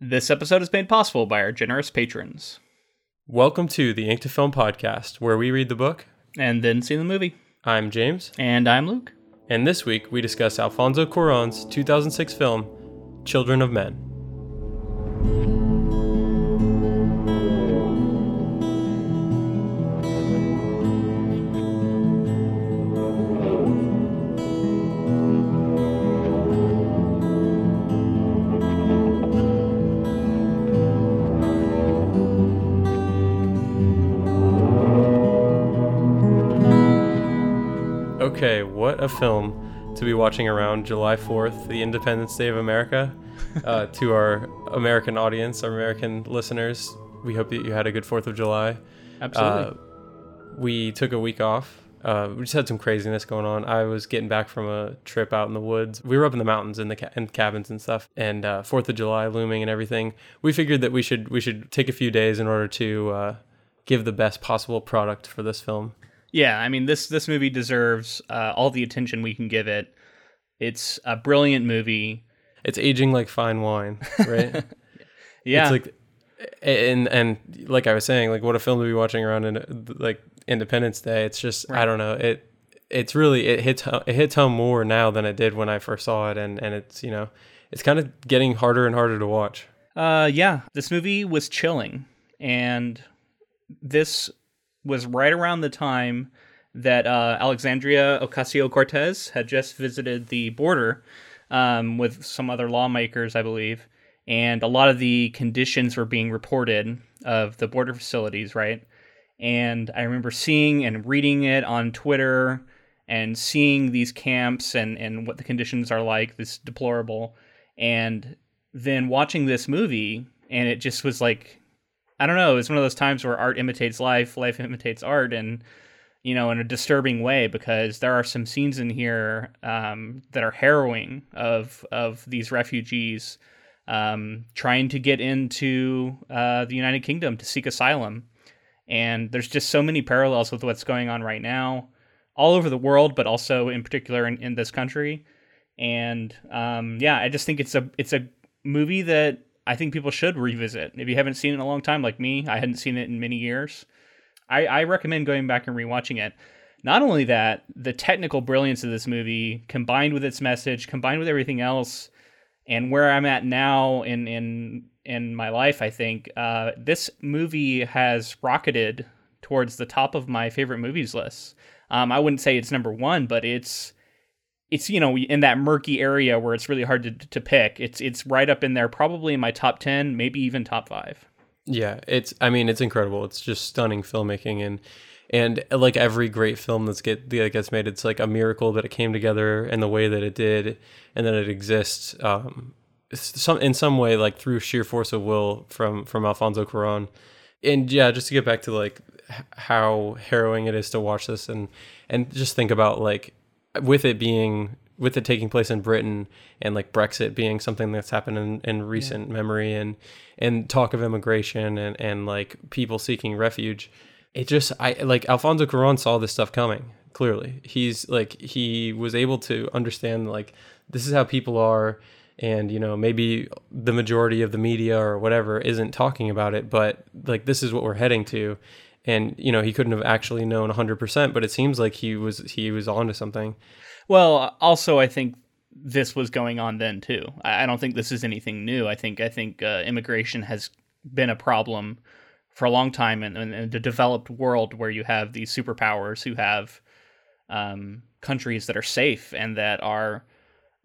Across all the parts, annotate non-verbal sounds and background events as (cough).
This episode is made possible by our generous patrons. Welcome to the Ink to Film podcast, where we read the book. And then see the movie. I'm James, And I'm Luke. and this week we discuss Alfonso Cuarón's 2006 film, Children of Men. Film to be watching around July 4th, the Independence Day of America. Uh, (laughs) to our American audience, our American listeners, we hope that you had a good 4th of July. Absolutely. Uh, we took a week off. Uh, we just had some craziness going on. I was getting back from a trip out in the woods. We were up in the mountains in the ca- in cabins and stuff, and uh, Fourth of July looming and everything. We figured that we should we should take a few days in order to uh, give the best possible product for this film. Yeah, I mean this this movie deserves uh, all the attention we can give it. It's a brilliant movie. It's aging like fine wine, right? (laughs) Yeah. It's like, and and like I was saying, like what a film to be watching around in like Independence Day. It's just I don't know it. It's really it hits it hits home more now than it did when I first saw it, and and it's you know it's kind of getting harder and harder to watch. Uh, yeah, this movie was chilling, and this was right around the time that uh, Alexandria Ocasio Cortez had just visited the border um, with some other lawmakers, I believe, and a lot of the conditions were being reported of the border facilities, right? And I remember seeing and reading it on Twitter and seeing these camps and, and what the conditions are like, this deplorable. And then watching this movie, and it just was like, I don't know, It's one of those times where art imitates life, life imitates art, and you know, in a disturbing way because there are some scenes in here um, that are harrowing of of these refugees um, trying to get into uh, the United Kingdom to seek asylum, and there's just so many parallels with what's going on right now, all over the world, but also in particular in, in this country. And um, yeah, I just think it's a it's a movie that I think people should revisit. If you haven't seen it in a long time, like me, I hadn't seen it in many years. I, I recommend going back and rewatching it. Not only that, the technical brilliance of this movie, combined with its message, combined with everything else, and where I'm at now in in in my life, I think uh, this movie has rocketed towards the top of my favorite movies list. Um, I wouldn't say it's number one, but it's it's you know in that murky area where it's really hard to to pick. It's it's right up in there, probably in my top ten, maybe even top five. Yeah, it's I mean it's incredible. It's just stunning filmmaking and and like every great film that's get that gets made, it's like a miracle that it came together in the way that it did, and that it exists. Um, some in some way like through sheer force of will from from Alfonso Cuarón. And yeah, just to get back to like how harrowing it is to watch this and and just think about like with it being with it taking place in Britain and like Brexit being something that's happened in, in recent memory and and talk of immigration and and like people seeking refuge it just i like alfonso cuaron saw this stuff coming clearly. He's like he was able to understand like this is how people are and you know maybe the majority of the media or whatever isn't talking about it but like this is what we're heading to and you know he couldn't have actually known 100% but it seems like he was he was onto something Well, also I think this was going on then too. I don't think this is anything new. I think I think uh, immigration has been a problem for a long time in, in, in the developed world where you have these superpowers who have um, countries that are safe and that are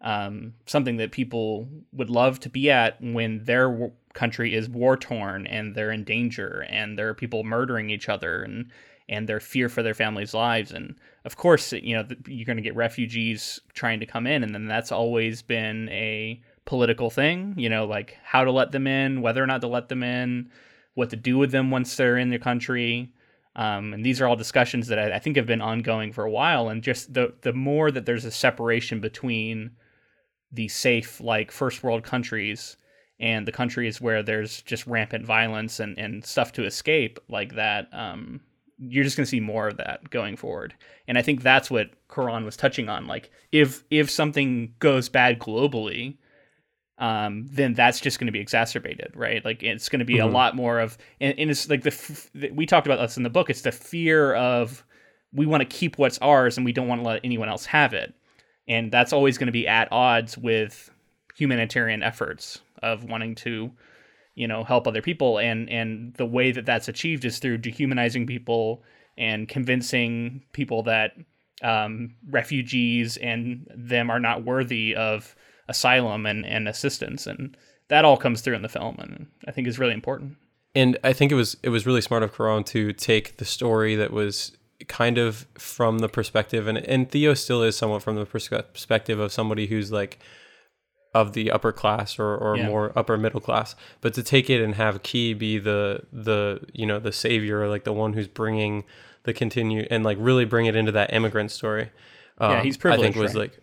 um, something that people would love to be at when their country is war torn and they're in danger and there are people murdering each other and and their fear for their families' lives. And of course you know, you're going to get refugees trying to come in and then that's always been a political thing you know like how to let them in whether or not to let them in what to do with them once they're in the country. Um, and these are all discussions that I, I think have been ongoing for a while. And just the the more that there's a separation between the safe like first world countries and the countries where there's just rampant violence and, and stuff to escape like that um, you're just going to see more of that going forward and i think that's what Cuarón was touching on like if if something goes bad globally um, then that's just going to be exacerbated, right? Like it's going to be mm-hmm. a lot more of, and, and it's like the f- we talked about this in the book. It's the fear of we want to keep what's ours and we don't want to let anyone else have it, and that's always going to be at odds with humanitarian efforts of wanting to, you know, help other people. And and the way that that's achieved is through dehumanizing people and convincing people that um, refugees and them are not worthy of asylum and, and assistance and that all comes through in the film and i think is really important and i think it was it was really smart of Cuarón to take the story that was kind of from the perspective and, and theo still is somewhat from the perspective of somebody who's like of the upper class or, or yeah. more upper middle class but to take it and have Kee be the the you know the savior like the one who's bringing the continue and like really bring it into that immigrant story um, yeah he's privileged i think was right? like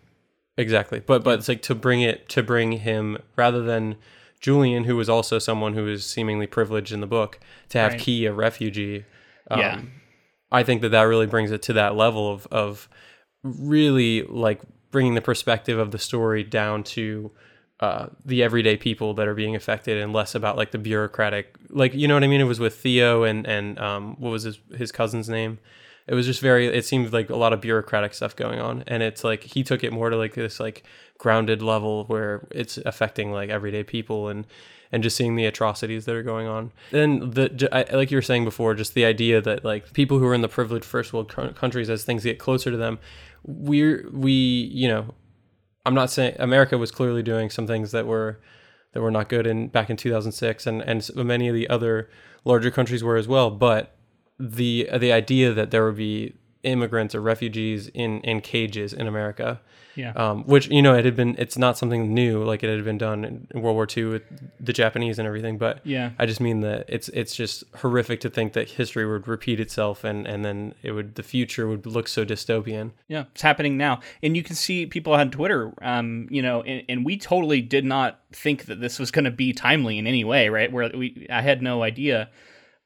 Exactly. But but it's like to bring it to bring him rather than Julian, who was also someone who is seemingly privileged in the book, to have right. Kee a refugee. Um, yeah. I think that that really brings it to that level of of really like bringing the perspective of the story down to uh, the everyday people that are being affected and less about like the bureaucratic like you know what I mean? It was with Theo and and um, what was his his cousin's name? It was just very it seemed like a lot of bureaucratic stuff going on. And it's like he took it more to like this like grounded level where it's affecting like everyday people and and just seeing the atrocities that are going on. Then the like you were saying before just the idea that like people who are in the privileged first world countries as things get closer to them we're we you know i'm not saying america was clearly doing some things that were that were not good in back in 2006 and and many of the other larger countries were as well but the the idea that there would be immigrants or refugees in in cages in America. Yeah. Um, which you know it had been it's not something new like it had been done in World War II with the Japanese and everything. But yeah, I just mean that it's it's just horrific to think that history would repeat itself and and then it would the future would look so dystopian. Yeah, it's happening now, and you can see people on Twitter. Um, you know, and, and we totally did not think that this was going to be timely in any way, right? Where we I had no idea,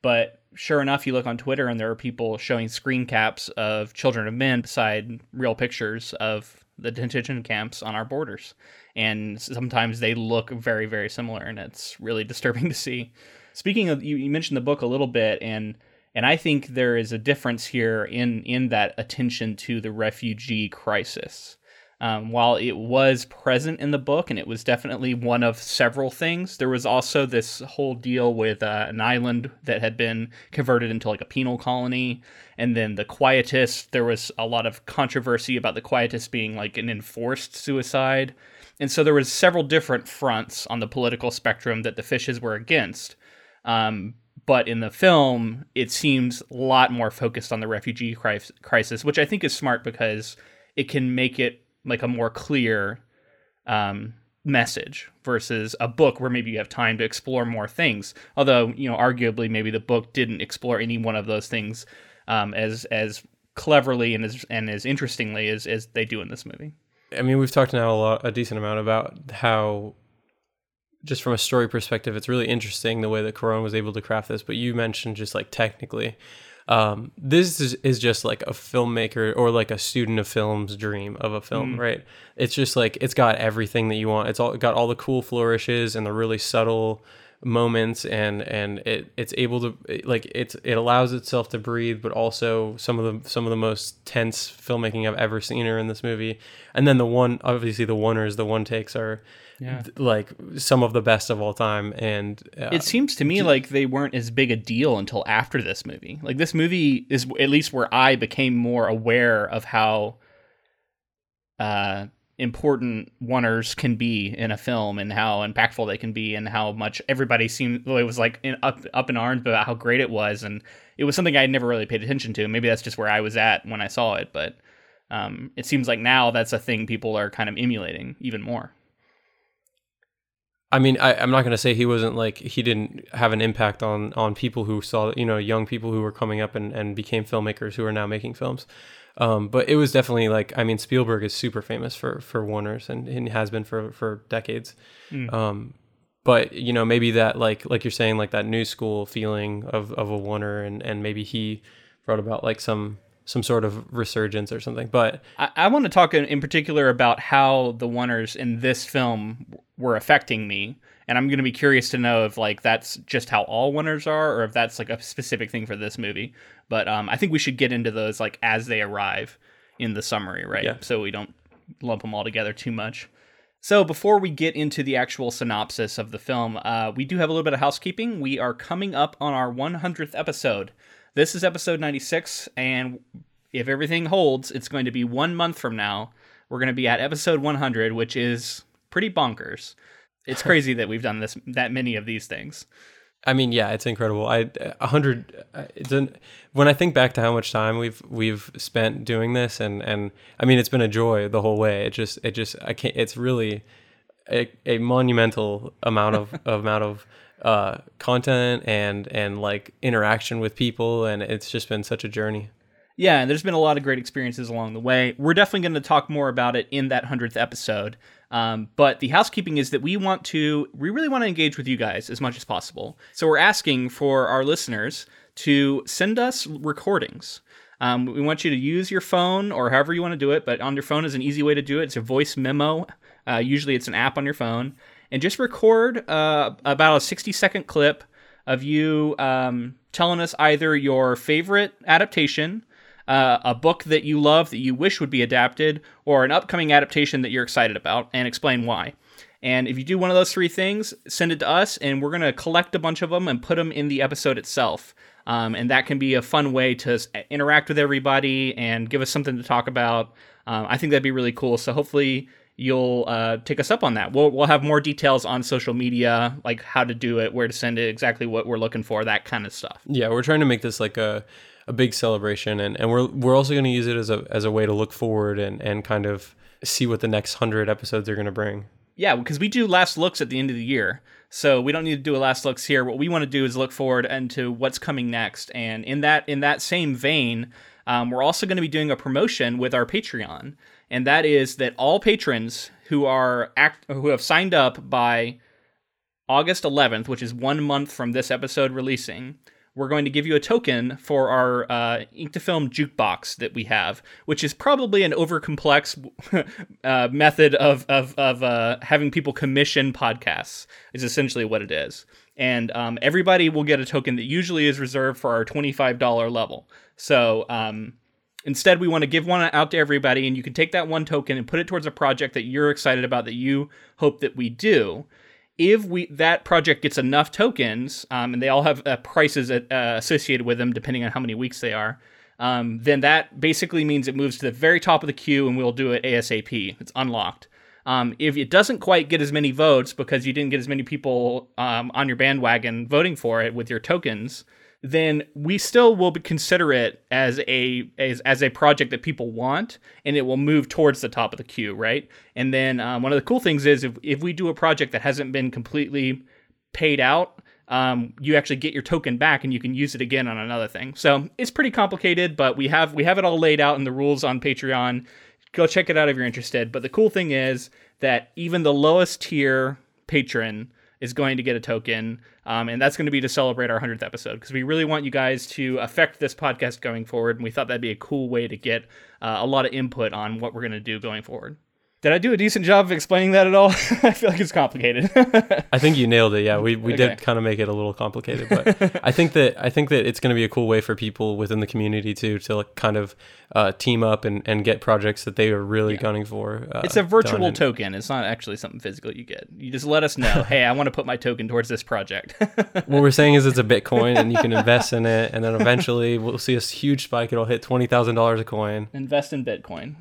but sure enough, you look on Twitter and there are people showing screen caps of children of men beside real pictures of the detention camps on our borders. And sometimes they look very, very similar, and it's really (laughs) disturbing to see. Speaking of, you, you mentioned the book a little bit, and and I think there is a difference here in in that attention to the refugee crisis. Um, while it was present in the book and it was definitely one of several things, there was also this whole deal with uh, an island that had been converted into like a penal colony. And then the Quietists, there was a lot of controversy about the Quietists being like an enforced suicide. And so there was several different fronts on the political spectrum that the fishes were against. Um, but in the film, it seems a lot more focused on the refugee crisis, which I think is smart because it can make it like a more clear um, message versus a book where maybe you have time to explore more things. Although you know, arguably, maybe the book didn't explore any one of those things um, as as cleverly and as and as interestingly as as they do in this movie. I mean, we've talked now a lot, a decent amount about how, just from a story perspective, it's really interesting the way that Cuarón was able to craft this. But you mentioned just like technically, um, this is, is just like a filmmaker or like a student of film's dream of a film, mm. right? It's just like it's got everything that you want. It's all got all the cool flourishes and the really subtle moments and and it it's able to like it's it allows itself to breathe but also some of the some of the most tense filmmaking I've ever seen her in this movie and then the one obviously the oneers the one takes are yeah. like some of the best of all time. And uh, it seems to me like they weren't as big a deal until after this movie. Like this movie is at least where I became more aware of how uh, important oneers can be in a film and how impactful they can be and how much everybody seemed it was like in, up up in arms about how great it was and it was something I had never really paid attention to. Maybe that's just where I was at when I saw it, but um, it seems like now that's a thing people are kind of emulating even more. I mean, I, am not going to say he wasn't like he didn't have an impact on on people who saw you know young people who were coming up and, and became filmmakers who are now making films. Um, but it was definitely like I mean Spielberg is super famous for for oneers and, and has been for for decades. Mm. Um, but you know maybe that like like you're saying like that new school feeling of of a oneer and and maybe he wrote about like some some sort of resurgence or something. But I, I want to talk in, in particular about how the oneers in this film were affecting me. And I'm going to be curious to know if like that's just how all oneers are, or if that's like a specific thing for this movie. But um, I think we should get into those like as they arrive in the summary, right? Yeah. So we don't lump them all together too much. So before we get into the actual synopsis of the film, uh, we do have a little bit of housekeeping. We are coming up on our 100th episode. This is episode 96, and if everything holds, it's going to be one month from now. We're going to be at episode 100, which is pretty bonkers. It's (laughs) crazy that we've done this that many of these things. I mean, yeah, it's incredible. I a hundred. It's an, when I think back to how much time we've we've spent doing this, and and I mean, it's been a joy the whole way. It just it just I can't. It's really a, a monumental amount of (laughs) amount of uh, content and and like interaction with people, and it's just been such a journey. Yeah, and there's been a lot of great experiences along the way. We're definitely going to talk more about it in that 100th episode. Um, but the housekeeping is that we want to, we really want to engage with you guys as much as possible. So we're asking for our listeners to send us recordings. Um, we want you to use your phone or however you want to do it, but on your phone is an easy way to do it. It's a voice memo. Uh, usually it's an app on your phone. And just record uh, about a 60 second clip of you um, telling us either your favorite adaptation, uh, a book that you love that you wish would be adapted, or an upcoming adaptation that you're excited about, and explain why. And if you do one of those three things, send it to us, and we're going to collect a bunch of them and put them in the episode itself. Um, and that can be a fun way to interact with everybody and give us something to talk about. Um, I think that'd be really cool. So hopefully you'll uh, take us up on that. We'll, we'll have more details on social media, like how to do it, where to send it, exactly what we're looking for, that kind of stuff. Yeah, we're trying to make this like a a big celebration, and, and we're we're also going to use it as a as a way to look forward and and kind of see what the next hundred episodes are going to bring. Yeah, because we do last looks at the end of the year. So we don't need to do a last looks here. What we want to do is look forward into what's coming next. And in that in that same vein, um, we're also going to be doing a promotion with our Patreon, and that is that all patrons who are act who have signed up by August 11th, which is one month from this episode releasing, we're going to give you a token for our uh, ink to film jukebox that we have, which is probably an overcomplex (laughs) uh, method of of, of uh, having people commission podcasts. Is essentially what it is, and um, everybody will get a token that usually is reserved for our twenty five dollar level. So. Um, Instead, we want to give one out to everybody, and you can take that one token and put it towards a project that you're excited about that you hope that we do if we that project gets enough tokens, um, and they all have uh, prices uh, associated with them depending on how many weeks they are, um, then that basically means it moves to the very top of the queue, and we'll do it ASAP. It's unlocked. Um, if it doesn't quite get as many votes because you didn't get as many people um, on your bandwagon voting for it with your tokens, then we still will consider it as a as, as a project that people want, and it will move towards the top of the queue, right? And then um, one of the cool things is if if we do a project that hasn't been completely paid out, um, you actually get your token back and you can use it again on another thing. So it's pretty complicated, but we have we have it all laid out in the rules on Patreon. Go check it out if you're interested. But the cool thing is that even the lowest tier patron is going to get a token, um, and that's going to be to celebrate our 100th episode because we really want you guys to affect this podcast going forward, and we thought that'd be a cool way to get uh, a lot of input on what we're going to do going forward. Did I do a decent job of explaining that at all? (laughs) I feel like it's complicated. (laughs) I think you nailed it. Yeah, we, we Okay. did kind of make it a little complicated, but I think that I think that it's going to be a cool way for people within the community too to like kind of uh, team up and, and get projects that they are really gunning for. Uh, it's a virtual. Token. It's not actually something physical you get. You just let us know, hey, I want to put my token towards this project. (laughs) what we're saying is it's a Bitcoin and you can invest in it, and then eventually we'll see a huge spike. It'll hit twenty thousand dollars a coin. invest in Bitcoin.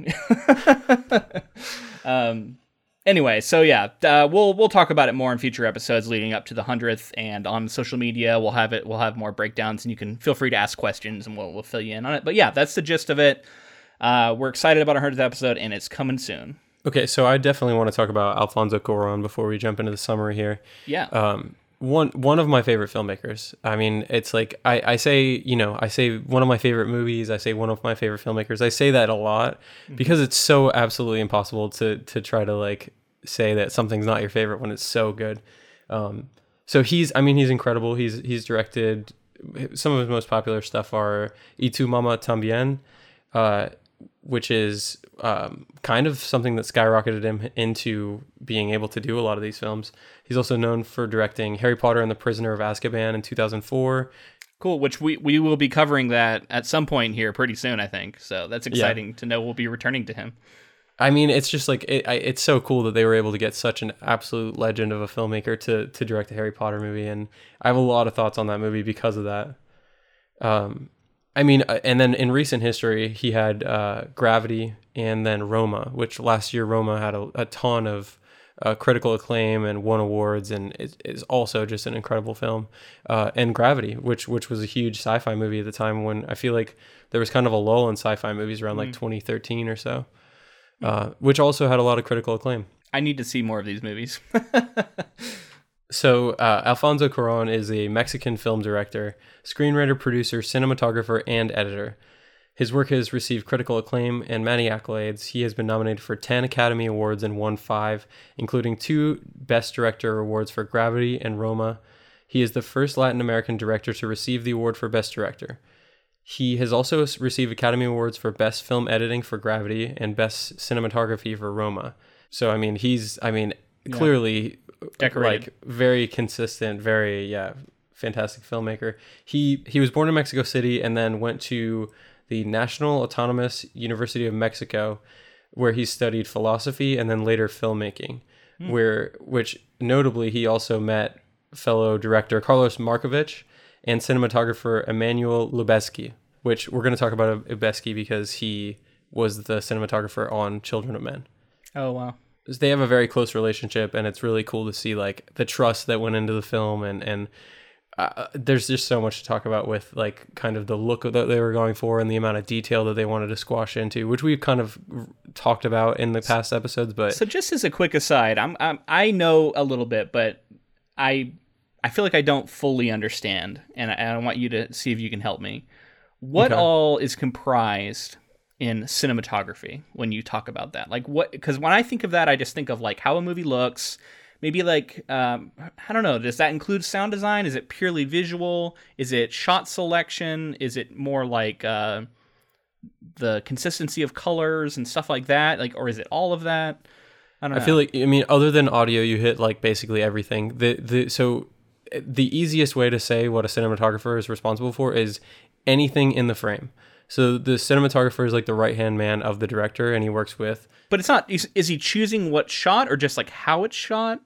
Um, anyway, so yeah, uh, we'll we'll talk about it more in future episodes leading up to the hundredth, and on social media we'll have it. We'll have more breakdowns, and you can feel free to ask questions, and we'll we'll fill you in on it. But yeah, that's the gist of it. Uh, we're excited about our hundredth episode, and it's coming soon. Okay, so I definitely want to talk about Alfonso Cuarón before we jump into the summary here. Yeah, um, one one of my favorite filmmakers. I mean, it's like I, I say, you know, I say one of my favorite movies. I say one of my favorite filmmakers. I say that a lot because it's so absolutely impossible to to try to like say that something's not your favorite when it's so good. Um, so he's, I mean, he's incredible. He's he's directed some of his most popular stuff are Y tu mama tambien, uh, which is um, kind of something that skyrocketed him into being able to do a lot of these films. He's also known for directing Harry Potter and the Prisoner of Azkaban in 2004. Cool, which we, we will be covering that at some point here pretty soon, I think. So that's exciting yeah. to know we'll be returning to him. I mean, it's just like it, it's so cool that they were able to get such an absolute legend of a filmmaker to to direct a Harry Potter movie, and I have a lot of thoughts on that movie because of that. Um, I mean, uh, and then in recent history, he had uh, Gravity and then Roma, which last year Roma had a, a ton of uh, critical acclaim and won awards, and it is also just an incredible film. Uh, and Gravity, which which was a huge sci-fi movie at the time when I feel like there was kind of a lull in sci-fi movies around mm. like 2013 or so uh, which also had a lot of critical acclaim. I need to see more of these movies. (laughs) so, uh, Alfonso Cuaron is a Mexican film director, screenwriter, producer, cinematographer, and editor. His work has received critical acclaim and many accolades. He has been nominated for 10 Academy Awards and won five, including two Best Director awards for Gravity and Roma. He is the first Latin American director to receive the award for Best Director. He has also received Academy Awards for Best Film Editing for Gravity and Best Cinematography for Roma. So I mean, he's I mean yeah. clearly Decorated. like very consistent, very yeah, fantastic filmmaker. He he was born in Mexico City and then went to the National Autonomous University of Mexico, where he studied philosophy and then later filmmaking. Mm. Where which notably he also met fellow director Carlos Marcovich and cinematographer Emmanuel Lubezki, which we're going to talk about Lubezki because he was the cinematographer on Children of Men. Oh wow. They have a very close relationship, and it's really cool to see like the trust that went into the film, and and uh, there's just so much to talk about with like kind of the look that they were going for and the amount of detail that they wanted to squash into, which we've kind of talked about in the past episodes. But so, just as a quick aside, I'm, I'm I know a little bit, but I I feel like I don't fully understand, and I, I want you to see if you can help me. What okay. all is comprised in cinematography when you talk about that? Like what? Because when I think of that, I just think of like how a movie looks. Maybe like um, I don't know. Does that include sound design? Is it purely visual? Is it shot selection? Is it more like uh, the consistency of colors and stuff like that? Like, or is it all of that? I don't know. I feel like I mean, other than audio, you hit like basically everything. The the so the easiest way to say what a cinematographer is responsible for is anything in the frame. So the cinematographer is like the right hand man of the director, and he works with. But it's not. Is, is he choosing what shot, or just like how it's shot?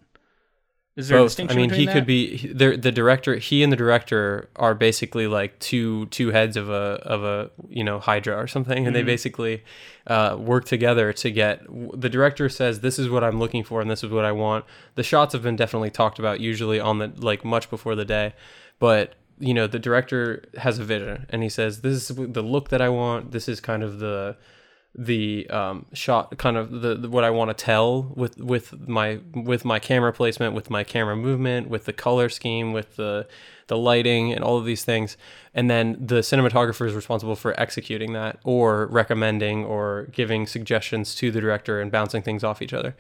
Is there Both. a distinction? I mean, he that? could be the the director. He and the director are basically like two two heads of a of a you know hydra or something, and mm-hmm. they basically uh, work together to get. The director says, "This is what I'm looking for, and this is what I want." The shots have been definitely talked about, usually on the like much before the day, but you know the director has a vision, and he says, "This is the look that I want. This is kind of the." the um, shot kind of the, the what I want to tell with with my with my camera placement with my camera movement with the color scheme with the the lighting and all of these things and then the cinematographer is responsible for executing that or recommending or giving suggestions to the director and bouncing things off each other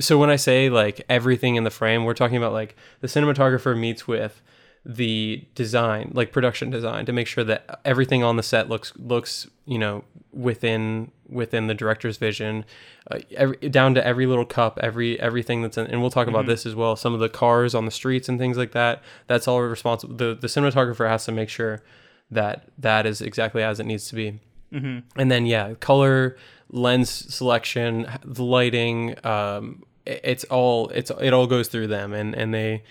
so when I say like everything in the frame we're talking about like the cinematographer meets with the design, like production design, to make sure that everything on the set looks looks you know within within the director's vision, uh, every, down to every little cup, every everything that's in. And we'll talk mm-hmm. about this as well. Some of the cars on the streets and things like that. That's all responsible. The the cinematographer has to make sure that that is exactly as it needs to be. Mm-hmm. And then yeah, color, lens selection, the lighting. Um, it's all it's it all goes through them, and and they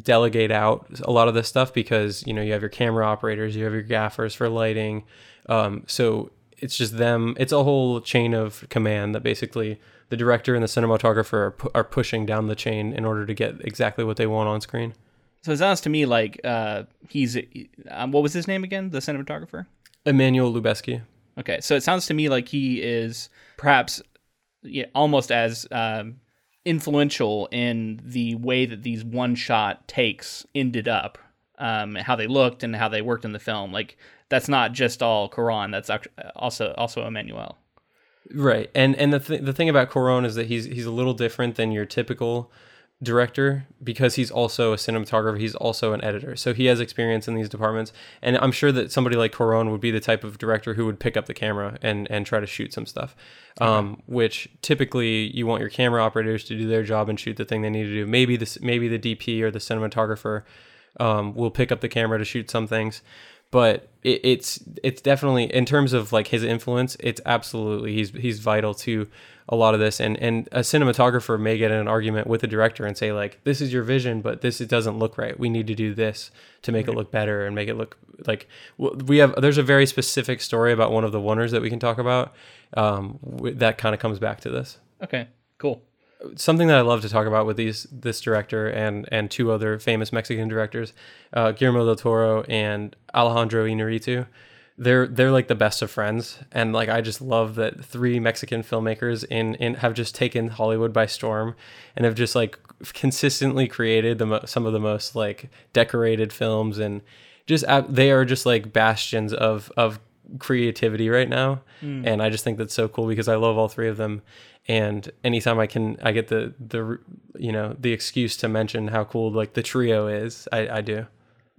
delegate out a lot of this stuff because you know you have your camera operators, you have your gaffers for lighting. Um, so it's just them. It's a whole chain of command that basically the director and the cinematographer are, pu- are pushing down the chain in order to get exactly what they want on screen. So it sounds to me like uh, he's um, what was his name again? The cinematographer, Emmanuel Lubezki. Okay, so it sounds to me like he is perhaps yeah, almost as um, influential in the way that these one shot takes ended up, um, how they looked and how they worked in the film. Like that's not just all Cuarón. That's also also Emmanuel. Right, and and the th- the thing about Cuarón is that he's he's a little different than your typical director because he's also a cinematographer he's also an editor. So he has experience in these departments. And i'm sure that somebody like Cuarón would be the type of director who would pick up the camera and and try to shoot some stuff um, which typically you want your camera operators to do their job and shoot the thing they need to do. Maybe this maybe the dp or the cinematographer um, will pick up the camera to shoot some things. But it, it's it's definitely in terms of like his influence it's absolutely he's he's vital to a lot of this and and a cinematographer may get in an argument with the director and say like this is your vision but this it doesn't look right. We need to do this to make it look better and make it look like we have there's a very specific story about one of the oneers that we can talk about um, that kind of comes back to this. Okay cool. Something that I love to talk about with these this director and and two other famous Mexican directors, uh, Guillermo del Toro and Alejandro Inarritu they're they're like the best of friends. And like i just love that three mexican filmmakers in in have just taken hollywood by storm and have just like consistently created the mo- some of the most like decorated films. And just they are just like bastions of of creativity right now. Mm. and i just think that's so cool because i love all three of them. And anytime i can i get the the you know the excuse to mention how cool like the trio is i i do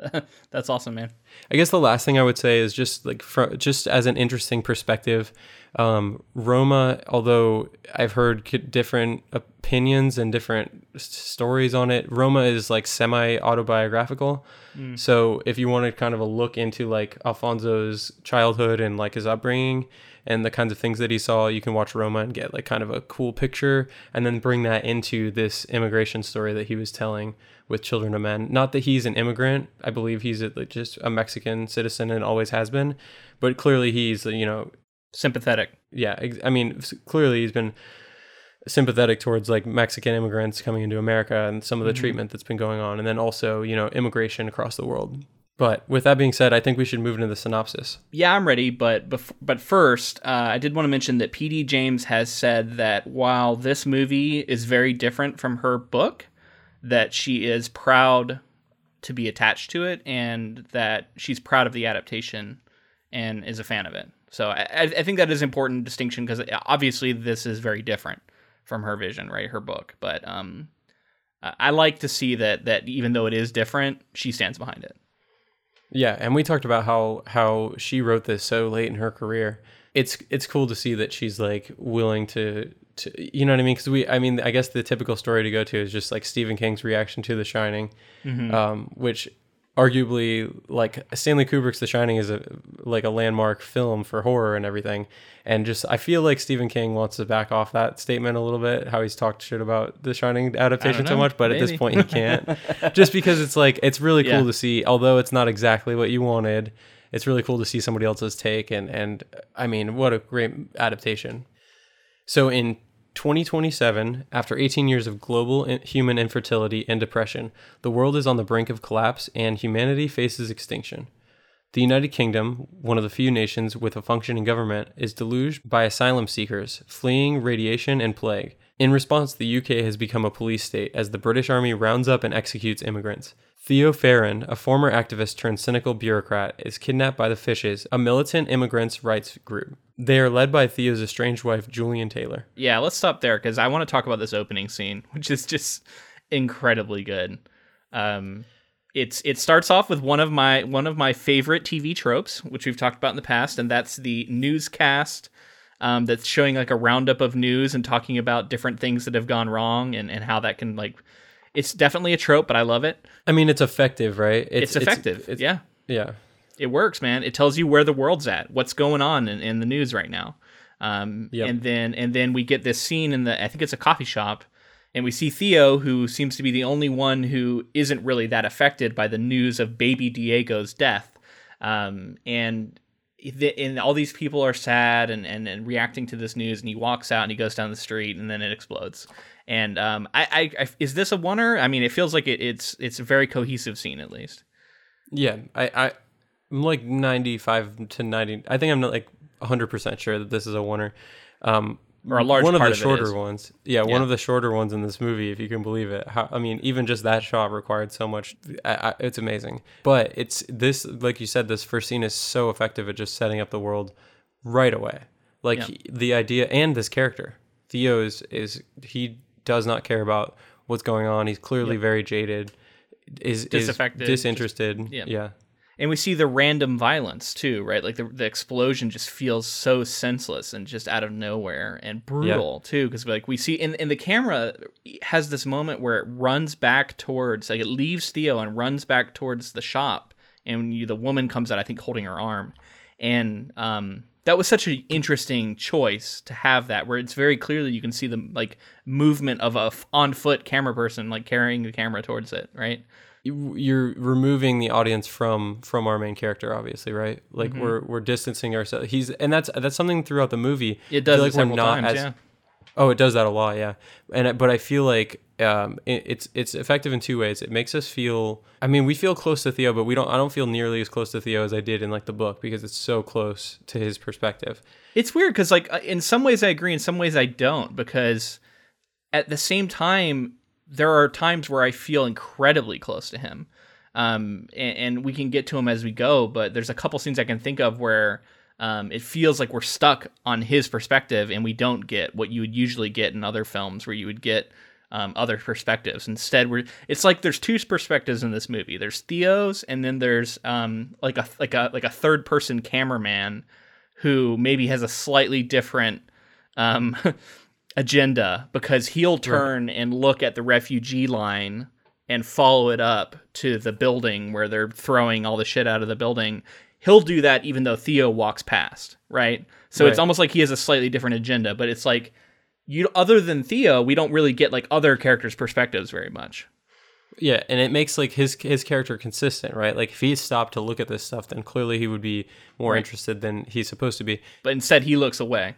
(laughs) That's awesome, man. I guess the last thing I would say is just like just as an interesting perspective, um, Roma. Although I've heard different opinions and different stories on it, Roma is like semi autobiographical. Mm. So if you wanted kind of a look into like Alfonso's childhood and like his upbringing and the kinds of things that he saw, you can watch Roma and get like kind of a cool picture, and then bring that into this immigration story that he was telling with Children of Men. Not that he's an immigrant. I believe he's a, just a Mexican citizen and always has been, but clearly he's you know sympathetic. Yeah, I mean clearly he's been sympathetic towards like Mexican immigrants coming into America and some of the mm-hmm. treatment that's been going on, and then also you know immigration across the world. But with that being said, I think we should move into the synopsis. Yeah, I'm ready. But bef- but first, uh, I did want to mention that P.D. James has said that while this movie is very different from her book, that she is proud to be attached to it and that she's proud of the adaptation and is a fan of it. So I, I think that is important distinction because obviously this is very different from her vision, right? Her book, but um, I like to see that that even though it is different, she stands behind it. Yeah, and we talked about how how she wrote this so late in her career. It's it's cool to see that she's like willing to to, you know what I mean? Because we, I mean, I guess the typical story to go to is just like Stephen King's reaction to The Shining, mm-hmm. um, which arguably like Stanley Kubrick's The Shining is a like a landmark film for horror and everything. And just I feel like Stephen King wants to back off that statement a little bit, how he's talked shit about The Shining adaptation so much, but Maybe. at this point he can't. (laughs) just because it's like it's really cool yeah. to see, although it's not exactly what you wanted. It's really cool to see somebody else's take and and I mean, what a great adaptation. So in 2027, after 18 years of global human infertility and depression, the world is on the brink of collapse and humanity faces extinction. The United Kingdom, one of the few nations with a functioning government, is deluged by asylum seekers fleeing radiation and plague. In response, the UK has become a police state as the British Army rounds up and executes immigrants. Theo Faron, a former activist turned cynical bureaucrat, is kidnapped by the Fishes, a militant immigrants' rights group. They are led by Theo's estranged wife, Julian Taylor. Yeah, let's stop there because I want to talk about this opening scene, (laughs) which is just incredibly good. Um, it's it starts off with one of my one of my favorite TV tropes, which we've talked about in the past, and that's the newscast um, that's showing like a roundup of news and talking about different things that have gone wrong and, and how that can like it's definitely a trope, but I love it. I mean, it's effective, right? It's, it's effective. It's, it's, yeah. Yeah. It works, man. It tells you where the world's at, what's going on in, in the news right now. Um, yep. and then and then we get this scene in the I think it's a coffee shop, and we see Theo, who seems to be the only one who isn't really that affected by the news of baby Diego's death. Um, and the, and all these people are sad and, and, and reacting to this news, and he walks out and he goes down the street, and then it explodes. And um, I, I, I is this a oneer? I mean, it feels like it, it's it's a very cohesive scene at least. Yeah, I, I I'm like 95 to 90. I think I'm not like 100 percent sure that this is a oneer. Um, or a large one of the of shorter ones. Yeah, yeah, one of the shorter ones in this movie, if you can believe it. How, I mean, even just that shot required so much. I, I, it's amazing. But it's this, like you said, this first scene is so effective at just setting up the world right away. Like yeah. the idea and this character, Theo is is he does not care about what's going on. He's clearly very jaded. Is Disaffected, is disinterested. yeah. yeah. And we see the random violence too right? Like the, the explosion just feels so senseless and just out of nowhere and brutal too because like we see in, in the camera has this moment where it runs back towards like it leaves theo and runs back towards the shop and you, the woman comes out i think holding her arm. And um that was such an interesting choice to have that where it's very clearly you can see the like movement of a f- on foot camera person like carrying the camera towards it right You're removing the audience from from our main character, obviously, right? Like Mm-hmm. we're we're distancing ourselves. He's and that's that's something throughout the movie. it does like we're not times as- yeah Oh, it does that a lot, yeah. And I- but I feel like um, it, it's it's effective in two ways. It makes us feel. I mean, we feel close to Theo, but we don't. I don't feel nearly as close to Theo as I did in like the book because it's so close to his perspective. It's weird because, like, in some ways I agree, in some ways I don't, because at the same time, there are times where I feel incredibly close to him. Um, and, and we can get to him as we go, but there's a couple scenes I can think of where um, it feels like we're stuck on his perspective and we don't get what you would usually get in other films where you would get um, other perspectives. Instead, we're it's like there's two perspectives in this movie. There's Theo's, and then there's um, like a like a like a third person cameraman who maybe has a slightly different um, (laughs) agenda because he'll turn and look at the refugee line and follow it up to the building where they're throwing all the shit out of the building. He'll do that even though Theo walks past, right? So it's almost like he has a slightly different agenda, but it's like you other than Theo, we don't really get like other characters' perspectives very much. Yeah, and it makes like his his character consistent, right? Like if he stopped to look at this stuff, then clearly he would be more Right. interested than he's supposed to be. But instead he looks away.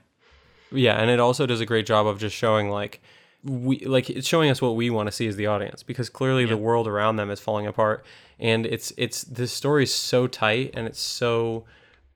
Yeah, and it also does a great job of just showing like we like it's showing us what we want to see as the audience because clearly the world around them is falling apart and it's it's this story is so tight and it's so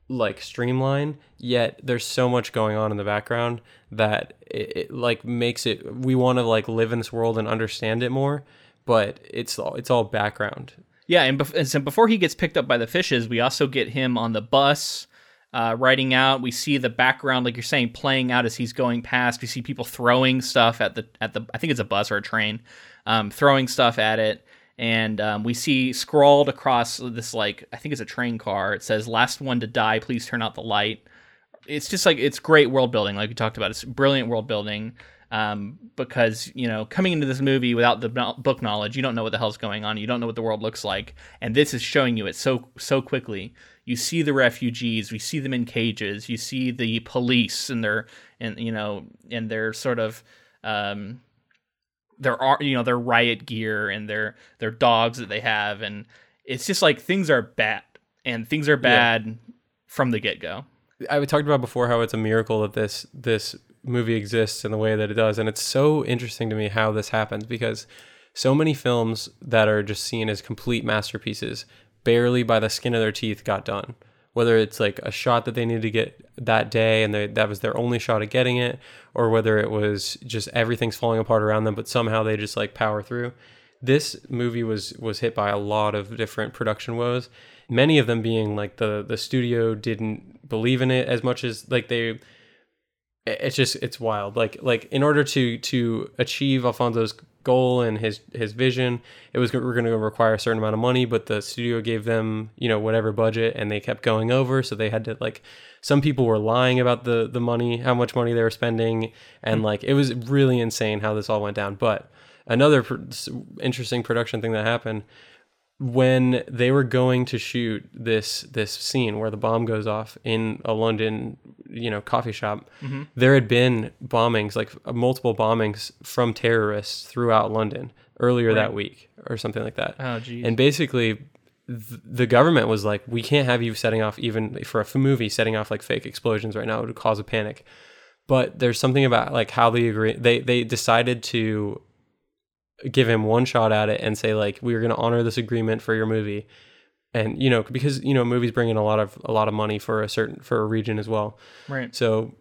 like streamlined yet there's so much going on in the background that it, it like makes it we want to like live in this world and understand it more but it's all it's all background. Yeah, and, bef- and so before he gets picked up by the fishes, we also get him on the bus uh, riding out. We see the background, like you're saying, playing out as he's going past. We see people throwing stuff at the at the I think it's a bus or a train, um, throwing stuff at it. And um, we see scrawled across this like I think it's a train car. It says "Last one to die, please turn out the light." It's just like it's great world building, like we talked about. It's brilliant world building um, because you know coming into this movie without the book knowledge, you don't know what the hell's going on. You don't know what the world looks like, and this is showing you it so so quickly. You see the refugees, we see them in cages. You see the police and their and you know and their sort of um, their ar- you know their riot gear and their their dogs that they have, and it's just like things are bad and things are bad from the get go. I talked about before how it's a miracle that this this movie exists in the way that it does, and it's so interesting to me how this happens because so many films that are just seen as complete masterpieces barely by the skin of their teeth got done. Whether it's like a shot that they needed to get that day and they, that was their only shot at getting it, or whether it was just everything's falling apart around them, but somehow they just like power through. This movie was was hit by a lot of different production woes, many of them being like the the studio didn't believe in it as much as like they it's just it's wild. Like like in order to to achieve alfonso's goal and his his vision it was we're going to require a certain amount of money but the studio gave them you know whatever budget and they kept going over. So they had to like some people were lying about the the money how much money they were spending. And mm-hmm. like it was really insane how this all went down. But another pr- interesting production thing that happened when they were going to shoot this this scene where the bomb goes off in a London, you know, coffee shop, there had been bombings, like uh, multiple bombings from terrorists throughout London earlier that week or something like that. Oh, geez. And basically, th- the government was like, "We can't have you setting off even for a f- movie setting off like fake explosions right now. It would cause a panic." But there's something about like how they agree. They they decided to give him one shot at it and say like we're going to honor this agreement for your movie. And you know because you know movies bring in a lot of a lot of money for a certain for a region as well. Right. so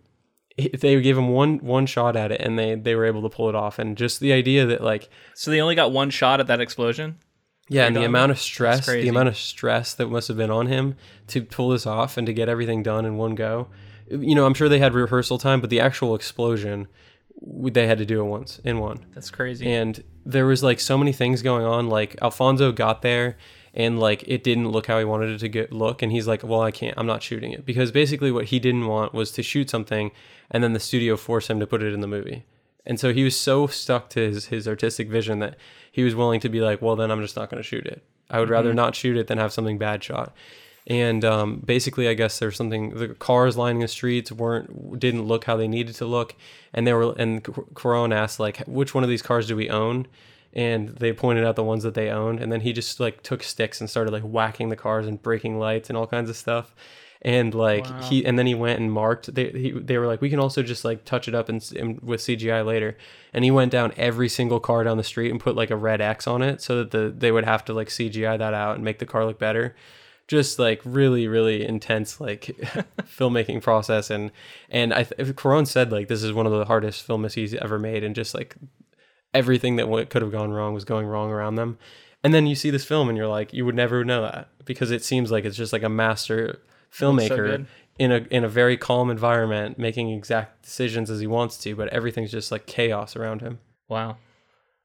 if they gave him one one shot at it and they they were able to pull it off. And just the idea that like So they only got one shot at that explosion. yeah and the amount of stress the amount of stress that must have been on him to pull this off and to get everything done in one go. You know i'm sure they had rehearsal time but the actual explosion they had to do it once in one That's crazy. and there was like so many things going on. Like Alfonso got there and like it didn't look how he wanted it to get look and he's like well i can't i'm not shooting it because basically what he didn't want was to shoot something and then the studio forced him to put it in the movie and so he was so stuck to his, his artistic vision that he was willing to be like well then i'm just not going to shoot it i would mm-hmm. rather not shoot it than have something bad shot and um, basically i guess there's something the cars lining the streets weren't didn't look how they needed to look. And they were and Cuarón asked like which one of these cars do we own? And they pointed out the ones that they owned. And then he just like took sticks and started like whacking the cars and breaking lights and all kinds of stuff. And like wow. he and then he went and marked they he, they were like we can also just like touch it up and, and, with CGI later. And he went down every single car down the street and put like a red X on it so that the they would have to like CGI that out and make the car look better just like really really intense like (laughs) filmmaking process and and I Cuarón said like this is one of the hardest films he's ever made and just like everything that could have gone wrong was going wrong around them. And then you see this film and you're like, you would never know that because it seems like it's just like a master filmmaker so in a in a very calm environment, making exact decisions as he wants to, but everything's just like chaos around him. Wow.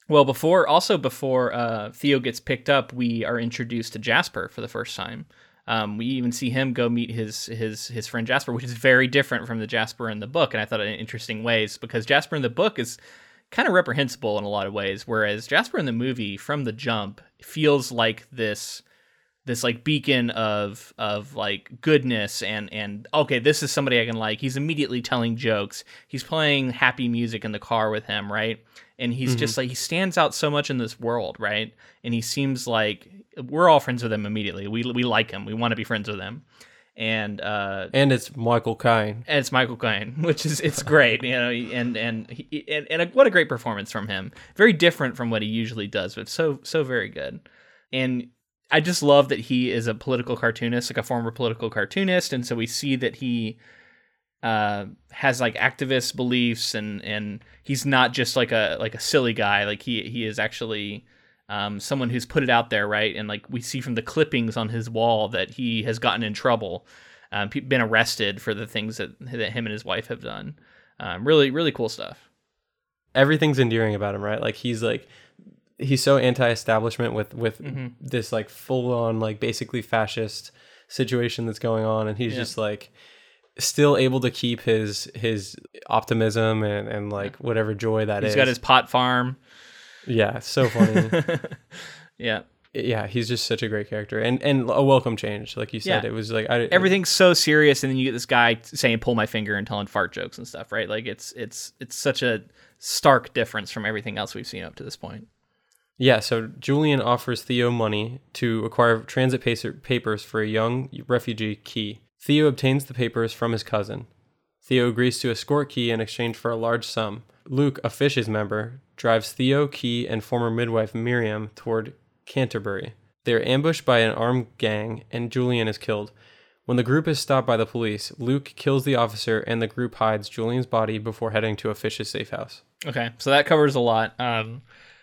Well, before also before uh, Theo gets picked up, we are introduced to Jasper for the first time. Um, we even see him go meet his his his friend Jasper, which is very different from the Jasper in the book, and I thought in interesting ways because Jasper in the book is kind of reprehensible in a lot of ways whereas jasper in the movie from the jump feels like this this like beacon of of like goodness and and okay this is somebody i can like. He's immediately telling jokes. He's playing happy music in the car with him right and he's mm-hmm. just like he stands out so much in this world right and he seems like we're all friends with him immediately we we like him we want to be friends with him and uh, and it's Michael Caine. And it's Michael Caine, (laughs) which is it's great, you know, and and he, and, and a, what a great performance from him. Very different from what he usually does, but so so very good. And I just love that he is a political cartoonist, like a former political cartoonist, and so we see that he uh, has like activist beliefs, and and he's not just like a like a silly guy. Like he he is actually um, someone who's put it out there, right? And like we see from the clippings on his wall that he has gotten in trouble, um, been arrested for the things that that him and his wife have done. Um, really, really cool stuff. Everything's endearing about him, right? Like he's like he's so anti-establishment with with mm-hmm. this like full-on like basically fascist situation that's going on, and he's yeah. just like still able to keep his his optimism and and like whatever joy that he's is. got his pot farm. Yeah, so funny. (laughs) yeah. Yeah, he's just such a great character and and a welcome change, like you said. Yeah. It was like I, everything's so serious, and then you get this guy saying "pull my finger" and telling fart jokes and stuff, right? Like it's it's it's such a stark difference from everything else we've seen up to this point. Yeah, so Julian offers Theo money to acquire transit papers for a young refugee, Kee. Theo obtains the papers from his cousin. Theo agrees to escort Kee in exchange for a large sum. Luke, a Fishes member, drives Theo, Kee, and former midwife Miriam toward Canterbury. They are ambushed by an armed gang, and Julian is killed. When the group is stopped by the police, Luke kills the officer, and the group hides Julian's body before heading to a Fishes safe house. Okay, so that covers a lot. Um,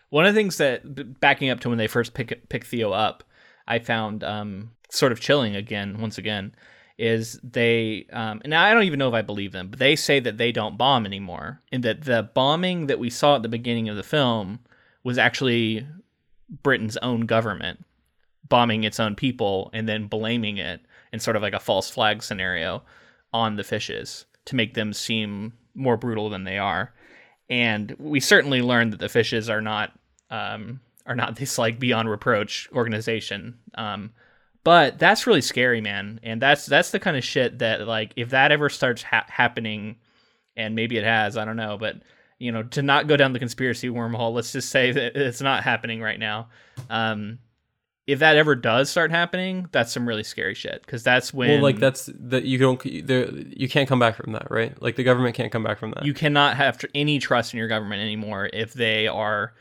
one of the things that, backing up to when they first pick pick Theo up, I found um, sort of chilling again, once again, is they um, now I don't even know if I believe them, but they say that they don't bomb anymore, and that the bombing that we saw at the beginning of the film was actually Britain's own government bombing its own people and then blaming it in sort of like a false flag scenario on the fishes to make them seem more brutal than they are. And we certainly learned that the fishes are not um, are not this like beyond reproach organization. Um, but that's really scary, man. And that's that's the kind of shit that like if that ever starts ha- happening, and maybe it has, I don't know, but you know, to not go down the conspiracy wormhole, let's just say that it's not happening right now. Um, if that ever does start happening, that's some really scary shit because that's when well, like that's that you don't there you can't come back from that, right? Like the government can't come back from that. You cannot have tr- any trust in your government anymore if they are,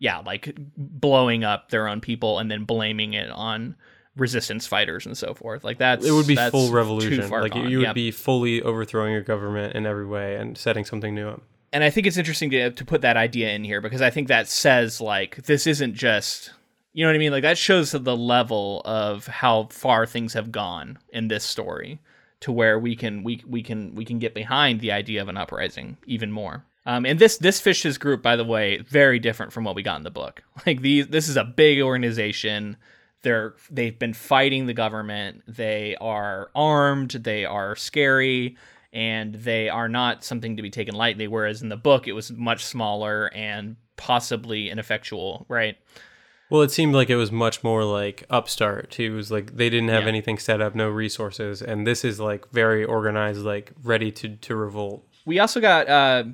yeah, like blowing up their own people and then blaming it on resistance fighters and so forth. Like that's it would be full revolution. Like gone. you would yep. be fully overthrowing your government in every way and setting something new up. And I think it's interesting to to put that idea in here because I think that says like this isn't just you know what I mean? Like that shows the level of how far things have gone in this story to where we can we we can we can get behind the idea of an uprising even more. Um, and this this Fish's group, by the way, very different from what we got in the book. (laughs) Like these, this is a big organization. They're they've been fighting the government. They are armed. They are scary, and they are not something to be taken lightly. Whereas in the book, it was much smaller and possibly ineffectual. Right. Well, it seemed like it was much more like upstart too. It was like they didn't have Yeah. anything set up, no resources, and this is like very organized, like ready to to revolt. We also got uh,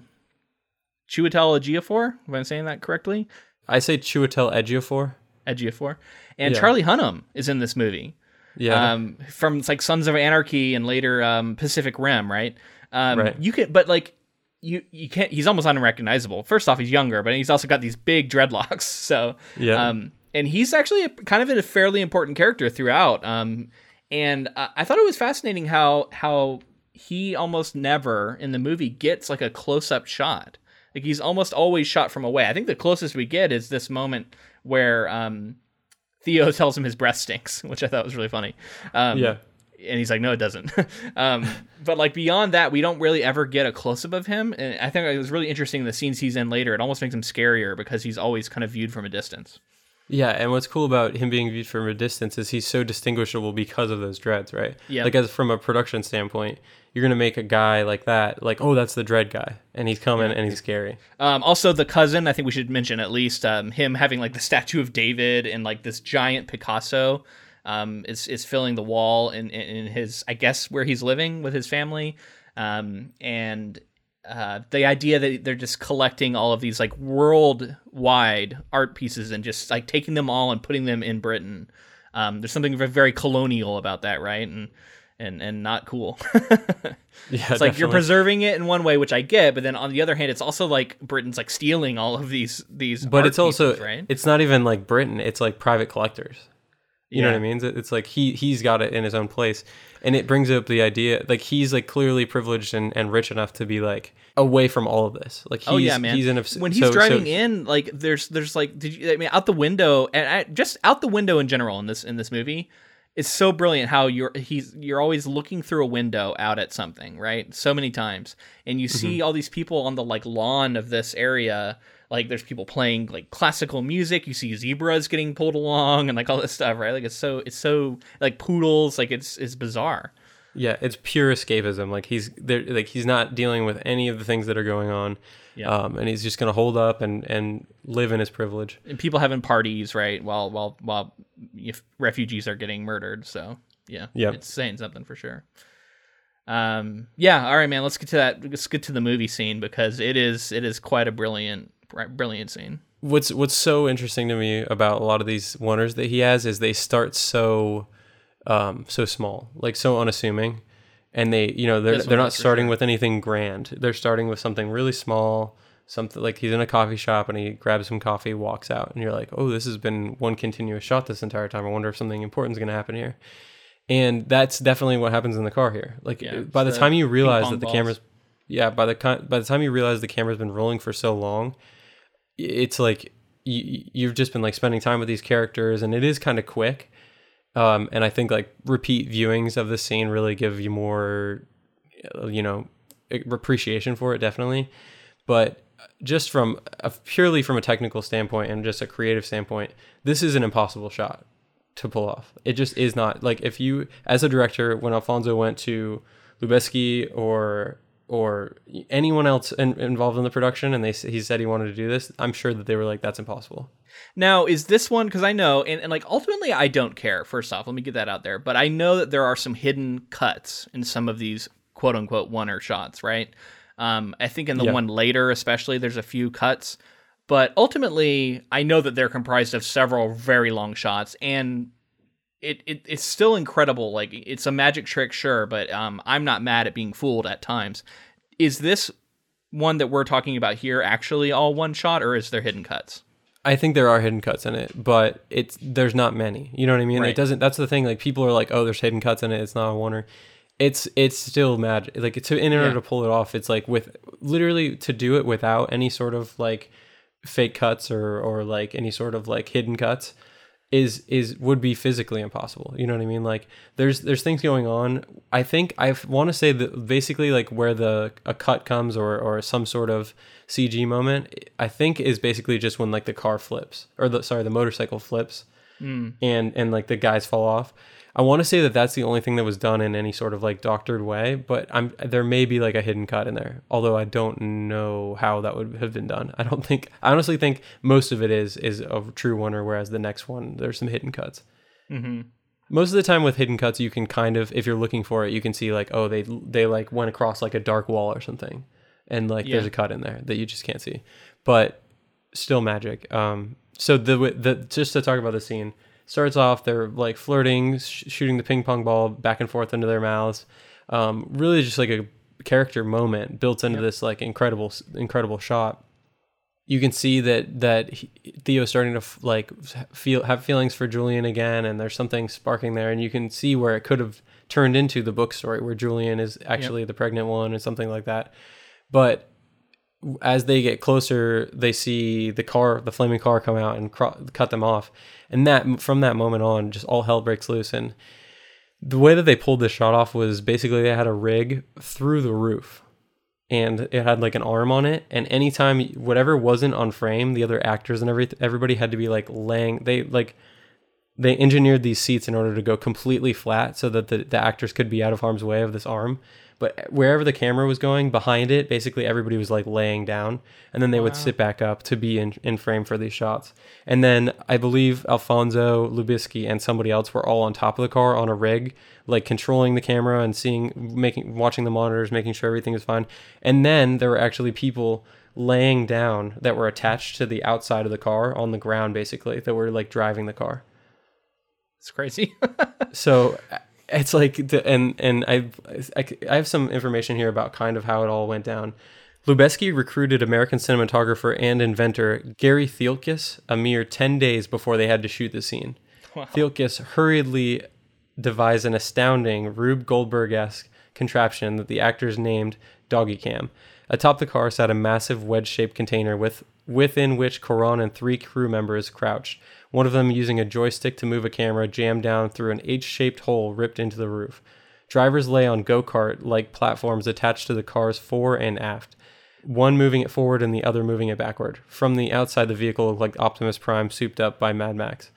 Chiwetel Ejiofor, if I'm saying that correctly. I say Chiwetel Ejiofor. Ejiofor, and Yeah. Charlie Hunnam is in this movie. Yeah, um, from it's like Sons of Anarchy and later um, Pacific Rim, right? Um, Right. You can, but like you you can't. He's almost unrecognizable. First off, he's younger, but he's also got these big dreadlocks. (laughs) So Yeah. um, and he's actually a, kind of a fairly important character throughout. Um, and uh, I thought it was fascinating how how he almost never in the movie gets like a close up shot. Like he's almost always shot from away. I think the closest we get is this moment where um, Theo (laughs) tells him his breath stinks, which I thought was really funny. Um, yeah. and he's like, no, it doesn't. (laughs) um, but like beyond that, we don't really ever get a close up of him. And I think it was really interesting the scenes he's in later. It almost makes him scarier because he's always kind of viewed from a distance. Yeah, and what's cool about him being viewed from a distance is he's so distinguishable because of those dreads, right? Yeah. Like as from a production standpoint, you're gonna make a guy like that, like oh, that's the dread guy, and he's coming and he's scary. Um, also, the cousin, I think we should mention at least um, him having like the statue of David and like this giant Picasso um, is, is filling the wall in, in, in his, I guess, where he's living with his family. Um, and uh, the idea that they're just collecting all of these like worldwide art pieces and just like taking them all and putting them in Britain. Um, there's something very colonial about that, right? And and and not cool. (laughs) Yeah, It's like you're preserving it in one way, which I get, but then on the other hand, it's also like Britain's like stealing all of these these. but it's also pieces, right. it's not even like Britain. It's like private collectors. You know what I mean? It's- It's like he he's got it in his own place, and it brings up the idea like he's like clearly privileged and, and rich enough to be like away from all of this. Like he's, Oh yeah, man. He's in a, when he's so- driving so- in, like there's there's like did you I mean out the window and I, just out the window in general in this in this movie, it's so brilliant how you're he's you're always looking through a window out at something right? So many times. And you Mm-hmm. see all these people on the like lawn of this area like there's people playing like classical music. You see zebras getting pulled along and like all this stuff right? Like it's so it's so like poodles. Like it's it's bizarre Yeah, it's pure escapism. Like he's there, like he's not dealing with any of the things that are going on, Yeah. um, and he's just gonna hold up and and live in his privilege. and people having parties right while while while if refugees are getting murdered so yeah Yep. it's saying something for sure um yeah all right man let's get to that let's get to the movie scene because it is it is quite a brilliant brilliant scene What's what's so interesting to me about a lot of these oneers that he has is they start so um, so small, like so unassuming, and they you know they're one they're not starting sure. with anything grand. They're starting with something really small. Something like he's in a coffee shop and he grabs some coffee, walks out, and you're like, oh, this has been one continuous shot this entire time. I wonder if something important is going to happen here. And that's definitely what happens in the car here. Like Yeah, by the the time you realize that the balls. camera's yeah, by the by the time you realize the camera's been rolling for so long, it's like you, you've just been like spending time with these characters and it is kind of quick um, and i think like repeat viewings of the scene really give you more uh, you know appreciation for it definitely. But just from a, purely from a technical standpoint and just a creative standpoint this is an impossible shot to pull off. It just is not like if you as a director when alfonso went to Lubezki or or anyone else in, involved in the production and they he said he wanted to do this i'm sure that they were like that's impossible now is this one because i know and, and like ultimately i don't care first off let me get that out there but i know that there are some hidden cuts in some of these quote unquote oneer shots right um, i think in the Yeah. one later especially there's a few cuts but ultimately i know that they're comprised of several very long shots and it, it it's still incredible like it's a magic trick sure but um, i'm not mad at being fooled at times is this one that we're talking about here actually all one shot or is there hidden cuts I think there are hidden cuts in it, but it's there's not many. You know what I mean? Right. It doesn't. That's the thing. Like people are like, oh, there's hidden cuts in it. It's not a oneer. It's it's still magic. Like to in order Yeah. to pull it off, it's like with literally to do it without any sort of like fake cuts or or like any sort of like hidden cuts. Is is would be physically impossible. You know what I mean? Like there's there's things going on. I think I want to say that basically like where the a cut comes or or some sort of CG moment, I think is basically just when like the car flips or the sorry the motorcycle flips, hmm. and and like the guys fall off. I want to say that that's the only thing that was done in any sort of like doctored way, but I'm there may be like a hidden cut in there. Although I don't know how that would have been done. I don't think I honestly think most of it is is a true one, or whereas the next one there's some hidden cuts. Mm-hmm. Most of the time with hidden cuts, you can kind of if you're looking for it, you can see like oh they they like went across like a dark wall or something, and like there's a cut in there that you just can't see, but still magic. Um, so the the just to talk about the scene starts off they're like flirting, sh- shooting the ping pong ball back and forth into their mouths. Um, really just like a character moment built into this like incredible incredible shot. You can see that that he, Theo's starting to f- like feel have feelings for Julian again, and there's something sparking there, and you can see where it could have turned into the book story where Julian is actually the pregnant one or something like that. But as they get closer, they see the car, the flaming car, come out and cro- cut them off, and that from that moment on, just all hell breaks loose. And the way that they pulled this shot off was basically they had a rig through the roof, and it had like an arm on it. And anytime whatever wasn't on frame, the other actors and every everybody had to be like laying. They like they engineered these seats in order to go completely flat so that the, the actors could be out of harm's way of this arm. But wherever the camera was going behind it, basically everybody was like laying down and then they would sit back up to be in, in frame for these shots. And then I believe Alfonso Lubezki and somebody else were all on top of the car on a rig, like controlling the camera and seeing, making, watching the monitors, making sure everything was fine. And then there were actually people laying down that were attached to the outside of the car on the ground, basically, that were like driving the car It's crazy. (laughs) so it's like the, and and I, I I have some information here about kind of how it all went down. Lubezki recruited American cinematographer and inventor Gary Thieltges a mere 10 days before they had to shoot the scene. Wow. Thieltges hurriedly devised an astounding Rube Goldberg-esque contraption that the actors named Doggy Cam. Atop the car sat a massive wedge-shaped container with within which Cuarón and three crew members crouched, one of them using a joystick to move a camera jammed down through an H-shaped hole ripped into the roof. Drivers lay on go-kart like platforms attached to the cars fore and aft one moving it forward and the other moving it backward. From the outside, the vehicle looked like Optimus Prime souped up by Mad Max.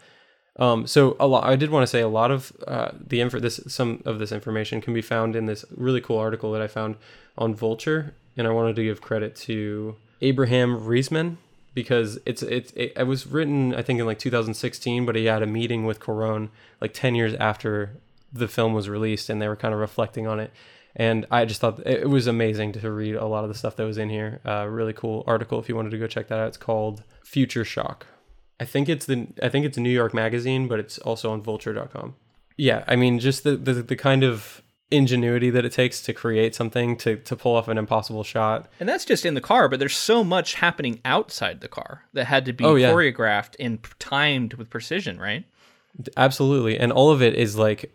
Um, so a lot, I did want to say a lot of uh, the info, this some of this information can be found in this really cool article that I found on Vulture, and I wanted to give credit to Abraham Riesman because it's it's it, it was written I think in like 2016, but he had a meeting with Cuarón like 10 years after the film was released, and they were kind of reflecting on it. And I just thought it was amazing to read a lot of the stuff that was in here. Uh, really cool article if you wanted to go check that out. It's called Future Shock. I think it's the I think it's New York Magazine, but it's also on Vulture.com. Yeah, I mean, just the, the the kind of ingenuity that it takes to create something to to pull off an impossible shot. and that's just in the car, but there's so much happening outside the car that had to be Oh, yeah. choreographed and timed with precision, right? Absolutely, and all of it is like,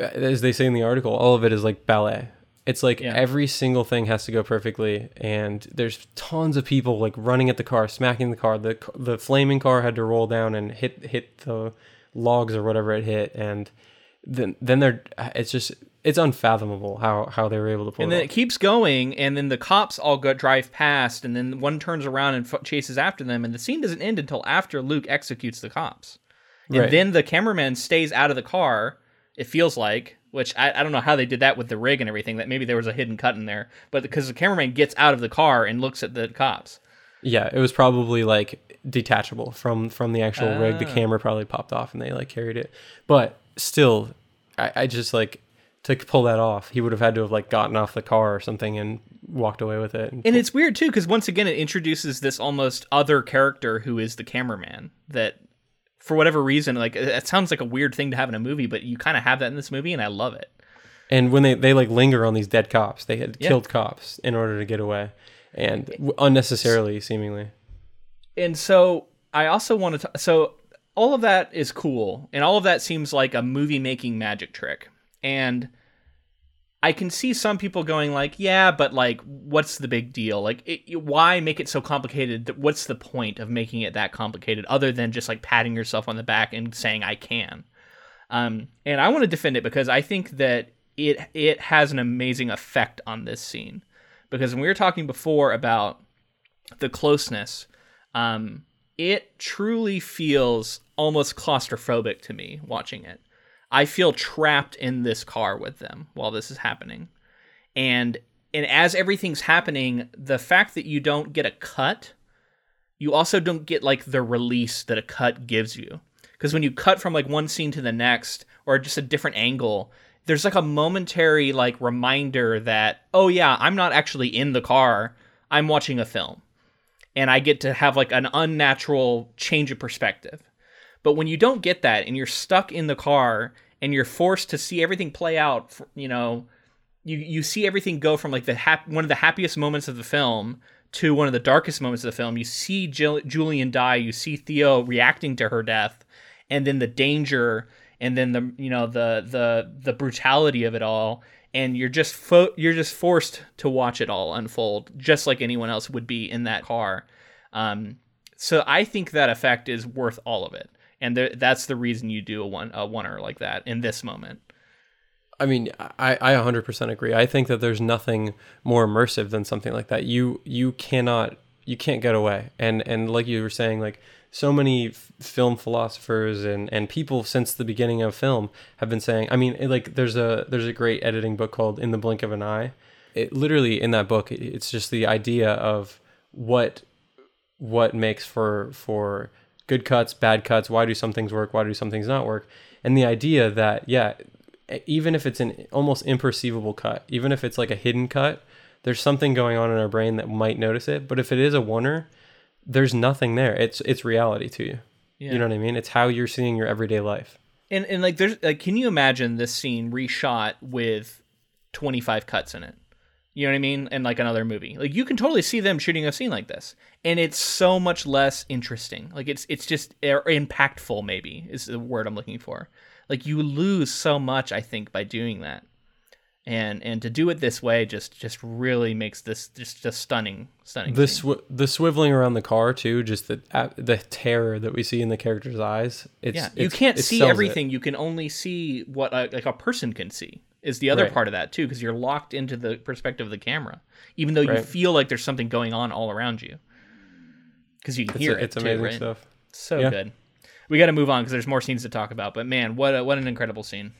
uh, as they say in the article, all of it is like ballet. It's like Yeah. every single thing has to go perfectly, and there's tons of people like running at the car, smacking the car. the The flaming car had to roll down and hit hit the logs or whatever it hit, and then then they're uh, it's just it's unfathomable how how they were able to pull it. And it then off. it keeps going, and then the cops all go drive past, and then one turns around and f- chases after them, and the scene doesn't end until after Luke executes the cops. And Right. then the cameraman stays out of the car. It feels like, which I, I don't know how they did that with the rig and everything. That maybe there was a hidden cut in there, but because the cameraman gets out of the car and looks at the cops. Yeah, it was probably like detachable from from the actual rig. The Ah. camera probably popped off and they like carried it. But still, I, I just like to pull that off. He would have had to have like gotten off the car or something and walked away with it. And it's weird too, because once again, it introduces this almost other character who is the cameraman. That, for whatever reason, like it it sounds like a weird thing to have in a movie, but you kind of have that in this movie, and I love it. And when they they like linger on these dead cops, they had Yeah. killed cops in order to get away, and unnecessarily, seemingly. And so I also want to. So all of that is cool, and all of that seems like a movie making magic trick. And I can see some people going like, yeah, but like, what's the big deal? Like, it, why make it so complicated? What's the point of making it that complicated other than just like patting yourself on the back and saying I can? Um, and I want to defend it because I think that it it has an amazing effect on this scene because when we were talking before about the closeness, um, it truly feels almost claustrophobic to me watching it. I feel trapped in this car with them while this is happening. And and as everything's happening, the fact that you don't get a cut, you also don't get like the release that a cut gives you. Because when you cut from like one scene to the next or just a different angle, there's like a momentary like reminder that, oh yeah, I'm not actually in the car. I'm watching a film. And I get to have like an unnatural change of perspective. But when you don't get that and you're stuck in the car and you're forced to see everything play out, for, you know, you you see everything go from like the hap- one of the happiest moments of the film to one of the darkest moments of the film. You see Jill- Julian die, you see Theo reacting to her death, and then the danger and then the you know the the the brutality of it all and you're just fo- you're just forced to watch it all unfold just like anyone else would be in that car um, so i think that effect is worth all of it and th- that's the reason you do a one a oneer like that in this moment. I mean, I, I 100% agree. I think that there's nothing more immersive than something like that. You you cannot you can't get away. And and like you were saying, like so many f- film philosophers and and people since the beginning of film have been saying. I mean, it, like there's a there's a great editing book called In the Blink of an Eye. It literally in that book, it's just the idea of what what makes for for good cuts, bad cuts, why do some things work, why do some things not work? And the idea that, yeah, even if it's an almost imperceivable cut, even if it's like a hidden cut, there's something going on in our brain that might notice it. But if it is a oneer, there's nothing there. It's it's reality to you. Yeah. You know what I mean? It's how you're seeing your everyday life. And and like there's like can you imagine this scene reshot with 25 cuts in it? You know what I mean? And like another movie. Like you can totally see them shooting a scene like this. And it's so much less interesting. Like it's it's just er, impactful maybe is the word I'm looking for. Like you lose so much I think by doing that. And and to do it this way just just really makes this just just stunning stunning. The sw- the swiveling around the car too, just the uh, the terror that we see in the character's eyes. It's, yeah, it's, you can't see everything. It. You can only see what a, like a person can see is the other right. part of that too because you're locked into the perspective of the camera even though you feel like there's something going on all around you. Because you can it's hear a, it it's amazing right? stuff. So yeah. good. We got to move on because there's more scenes to talk about but man what a, what an incredible scene.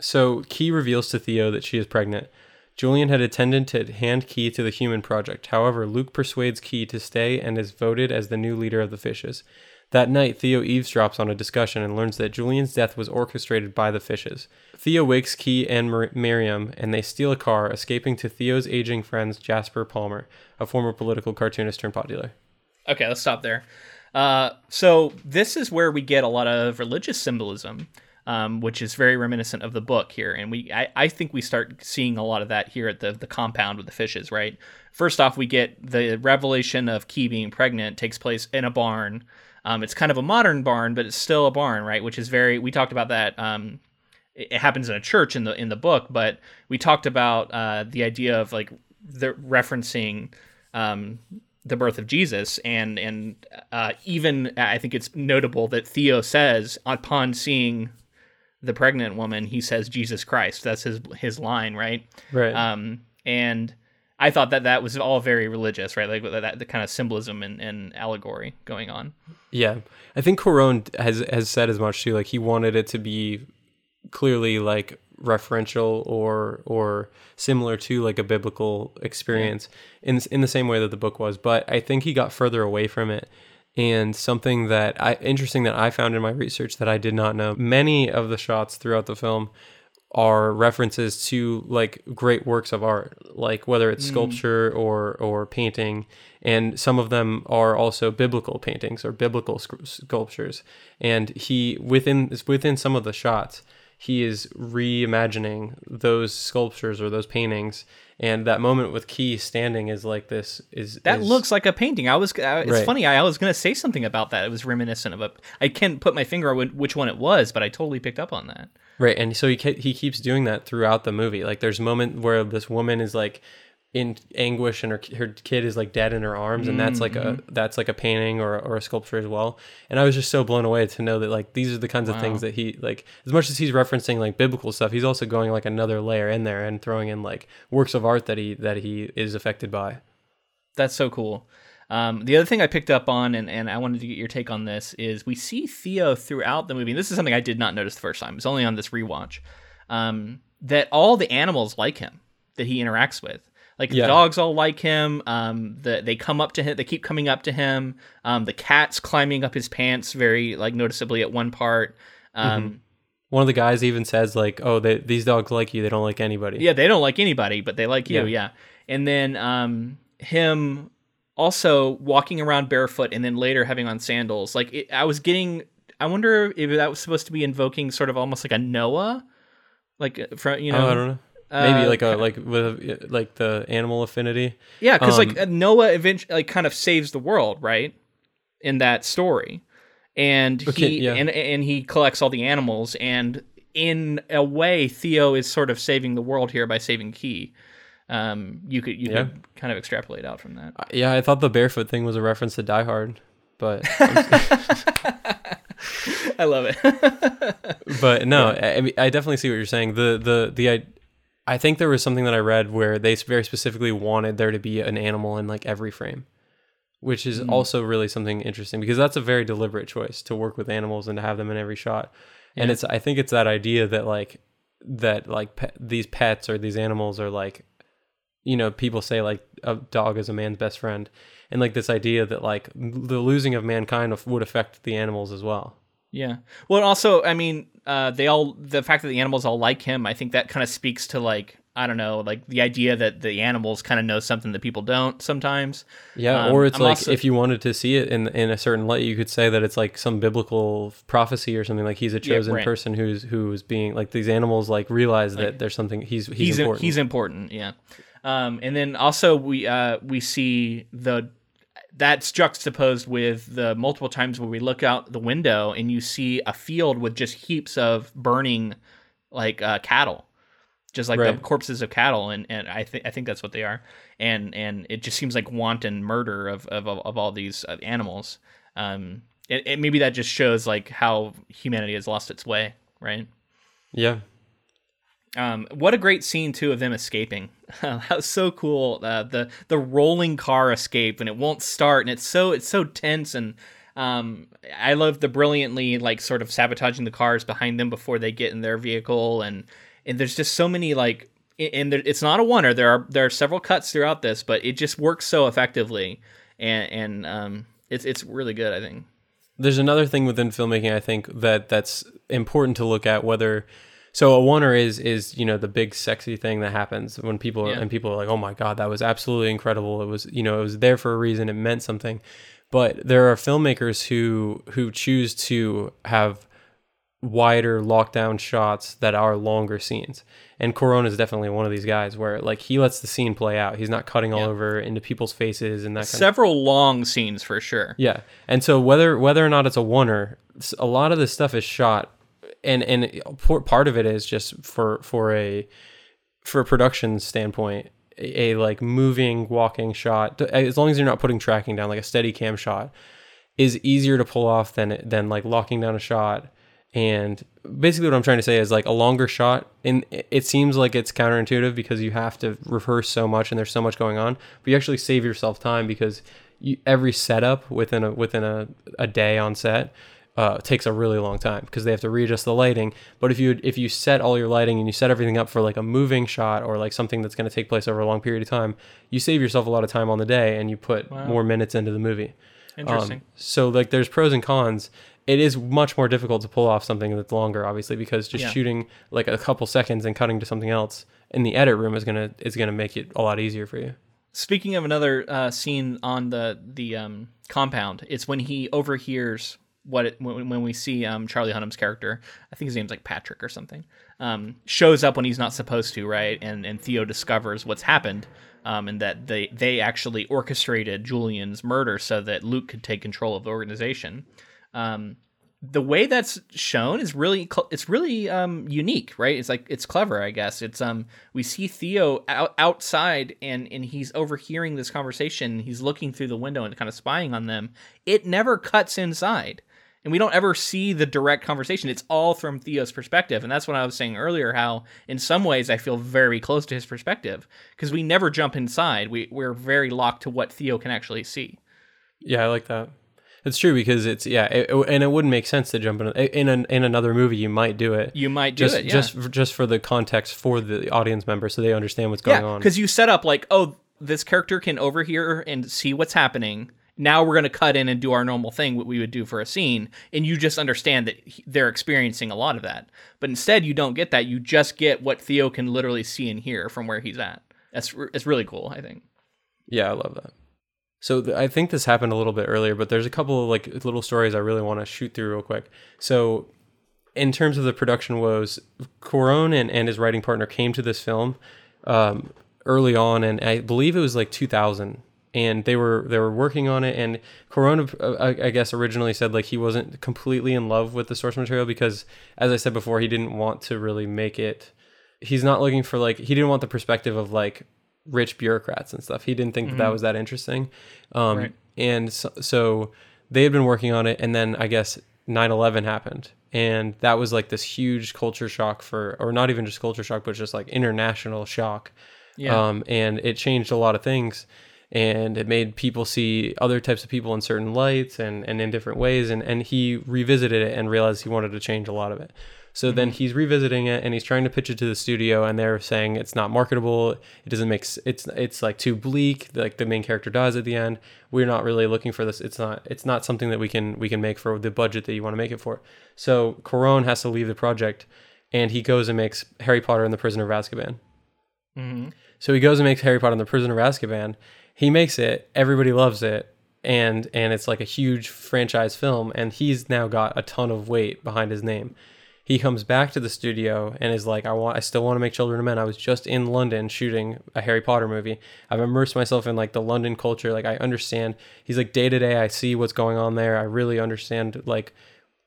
So Kee reveals to theo that she is pregnant. Julian had intended to hand Kee to the human project. However luke persuades Kee to stay and is voted as the new leader of the fishes that night, Theo eavesdrops on a discussion and learns that Julian's death was orchestrated by the fishes. Theo wakes Kee and Mar- Miriam, and they steal a car, escaping to Theo's aging friend Jasper Palmer, a former political cartoonist turned pot dealer. Okay, let's stop there. Uh, so this is where we get a lot of religious symbolism, um, which is very reminiscent of the book here, and we I, I think we start seeing a lot of that here at the the compound with the fishes. Right. First off, we get the revelation of Kee being pregnant takes place in a barn. Um, it's kind of a modern barn, but it's still a barn, right? Which is very. We talked about that. Um, it, happens in a church in the in the book, but we talked about uh, the idea of like the referencing um, the birth of Jesus, and and uh, even I think it's notable that Theo says upon seeing the pregnant woman, he says Jesus Christ. That's his his line, right? Right. Um, and I thought that that was all very religious, right? Like that, the kind of symbolism and, and allegory going on. Yeah, I think Cuarón has has said as much too. Like he wanted it to be clearly like referential or or similar to like a biblical experience yeah. in in the same way that the book was. But I think he got further away from it. And something that I interesting that I found in my research that I did not know. Many of the shots throughout the film are references to like great works of art, like whether it's mm. sculpture or or painting, and some of them are also biblical paintings or biblical sculptures. And he within within some of the shots, he is reimagining those sculptures or those paintings and that moment with Kee standing is like this is That is- looks like a painting. I was. Uh, it's Right. funny. I, I was going to say something about that. It was reminiscent of a. I can't put my finger on which one it was, but I totally picked up on that. Right, and so he he keeps doing that throughout the movie. Like there's a moment where this woman is like in anguish and her her kid is like dead in her arms, and that's like a that's like a painting or or a sculpture as well. And I was just so blown away to know that like these are the kinds of things that he like as much as he's referencing like biblical stuff, he's also going like another layer in there and throwing in like works of art that he that he is affected by. That's so cool. Um, the other thing I picked up on, and, and I wanted to get your take on this, is we see Theo throughout the movie. And this is something I did not notice the first time. It's only on this rewatch. Um, that all the animals like him that he interacts with. Like Yeah. the dogs all like him. Um, the, they come up to him. They keep coming up to him. Um, the cat's climbing up his pants very like noticeably at one part. Um, One of the guys even says like, "Oh, they, these dogs like you. They don't like anybody." Yeah, they don't like anybody, but they like you. Yeah. Yeah. And then um, him also walking around barefoot and then later having on sandals. Like it, I was getting, I wonder if that was supposed to be invoking sort of almost like a Noah, like uh, from you know. Oh, I don't know. Maybe uh, like a like with like the animal affinity. Yeah, because Um, like uh, Noah eventually like kind of saves the world, right? In that story, and Okay, he yeah. and and he collects all the animals, and in a way, Theo is sort of saving the world here by saving Kee. Um, you could you Yeah. could kind of extrapolate out from that. Yeah, I thought the barefoot thing was a reference to Die Hard, but (laughs) I love it. (laughs) but no, I, I mean, I definitely see what you're saying. The the the I, think there was something that I read where they very specifically wanted there to be an animal in like every frame, which is mm. also really something interesting because that's a very deliberate choice to work with animals and to have them in every shot. And it's I think it's that idea that like that like pe- these pets or these animals are like you know people say like a dog is a man's best friend. And like this idea that like the losing of mankind would affect the animals as well yeah. Well, also, I mean, uh, they all the fact that the animals all like him. I think that kind of speaks to like I don't know, like the idea that the animals kind of know something that people don't sometimes. Yeah, Um, or it's I'm like also- if you wanted to see it in in a certain light, you could say that it's like some biblical prophecy or something. Like he's a chosen right. person who's who's being like these animals like realize that there's something he's he's, he's important. he's important yeah um and then also we uh we see the that's juxtaposed with the multiple times where we look out the window and you see a field with just heaps of burning like uh cattle. Just like the corpses of cattle and and i think i think that's what they are. And and it just seems like wanton murder of of, of all these uh, animals. Um and, and maybe that just shows like how humanity has lost its way right? Yeah. Um, what a great scene too of them escaping. (laughs) that was so cool. Uh, the the rolling car escape and it won't start and it's so it's so tense and um, I love the brilliantly like sort of sabotaging the cars behind them before they get in their vehicle and and there's just so many like and there, it's not a oneer. There are there are several cuts throughout this, but it just works so effectively and and um, it's it's really good. I think. There's another thing within filmmaking I think that that's important to look at whether so a oneer is is you know the big sexy thing that happens when people Yeah. and people are like oh my god that was absolutely incredible. It was you know it was there for a reason. It meant something. But there are filmmakers who who choose to have wider lockdown shots that are longer scenes. And Cuarón is definitely one of these guys where like he lets the scene play out. He's not cutting all over into people's faces and that kind of Several long scenes for sure. yeah, and so whether whether or not it's a oneer, a lot of this stuff is shot, and and part of it is just for for a for a production standpoint, a, a like moving walking shot. As long as you're not putting tracking down, like a steady cam shot, is easier to pull off than than like locking down a shot. And basically, what I'm trying to say is like a longer shot. And it seems like it's counterintuitive because you have to rehearse so much and there's so much going on. But you actually save yourself time because you, every setup within a within a, a day on set uh, takes a really long time because they have to readjust the lighting. But if you if you set all your lighting and you set everything up for like a moving shot or like something that's going to take place over a long period of time, you save yourself a lot of time on the day and you put more minutes into the movie. Interesting. Um, so like there's pros and cons. It is much more difficult to pull off something that's longer, obviously, because just Yeah. shooting like a couple seconds and cutting to something else in the edit room is gonna is gonna make it a lot easier for you. Speaking of another uh, scene on the the um, compound, it's when he overhears what it, when, when we see um, Charlie Hunnam's character, I think his name's like Patrick or something, um, shows up when he's not supposed to, right? And and Theo discovers what's happened, um, and that they they actually orchestrated Julian's murder so that Luke could take control of the organization. Um, the way that's shown is really cl- it's really um unique right? It's like it's clever i guess. It's um we see theo out, outside and and he's overhearing this conversation. He's looking through the window and kind of spying on them. It never cuts inside and we don't ever see the direct conversation it's all from theo's perspective and that's what i was saying earlier how in some ways i feel very close to his perspective because we never jump inside we we're very locked to what theo can actually see Yeah, I like that. It's true because it's yeah, it, and it wouldn't make sense to jump in in an, in another movie. You might do it. you might do just it yeah. just for, just for the context for the audience member, so they understand what's going yeah, on. because you set up like, oh, this character can overhear and see what's happening. Now we're going to cut in and do our normal thing, what we would do for a scene, and you just understand that they're experiencing a lot of that. But instead, you don't get that. You just get what Theo can literally see and hear from where he's at. That's it's really cool. I think. Yeah, I love that. So th- I think this happened a little bit earlier, but there's a couple of like little stories I really want to shoot through real quick. So in terms of the production woes, Cuarón and, and his writing partner came to this film um, early on, and I believe it was like 2000, and they were they were working on it. And Cuarón, uh, I, I guess, originally said like he wasn't completely in love with the source material because, as I said before, he didn't want to really make it. He's not looking for like he didn't want the perspective of like rich bureaucrats and stuff. He didn't think that, that was that interesting. Um, Right. And so, so they had been working on it, and then I guess 9/11 happened, and that was like this huge culture shock for, or not even just culture shock, but just like international shock. Yeah. Um, and it changed a lot of things, and it made people see other types of people in certain lights and and in different ways, and and he revisited it and realized he wanted to change a lot of it. So then he's revisiting it and he's trying to pitch it to the studio and they're saying it's not marketable. It doesn't make it's it's like too bleak. Like the main character dies at the end. We're not really looking for this. It's not it's not something that we can we can make for the budget that you want to make it for. So Cuarón has to leave the project and he goes and makes Harry Potter and the Prisoner of Azkaban. Mm-hmm. So he goes and makes Harry Potter and the Prisoner of Azkaban. He makes it. Everybody loves it. And and it's like a huge franchise film and he's now got a ton of weight behind his name. He comes back to the studio and is like, I want I still want to make Children of Men. I was just in London shooting a Harry Potter movie. I've immersed myself in like the London culture. Like I understand he's like day to day I see what's going on there. I really understand like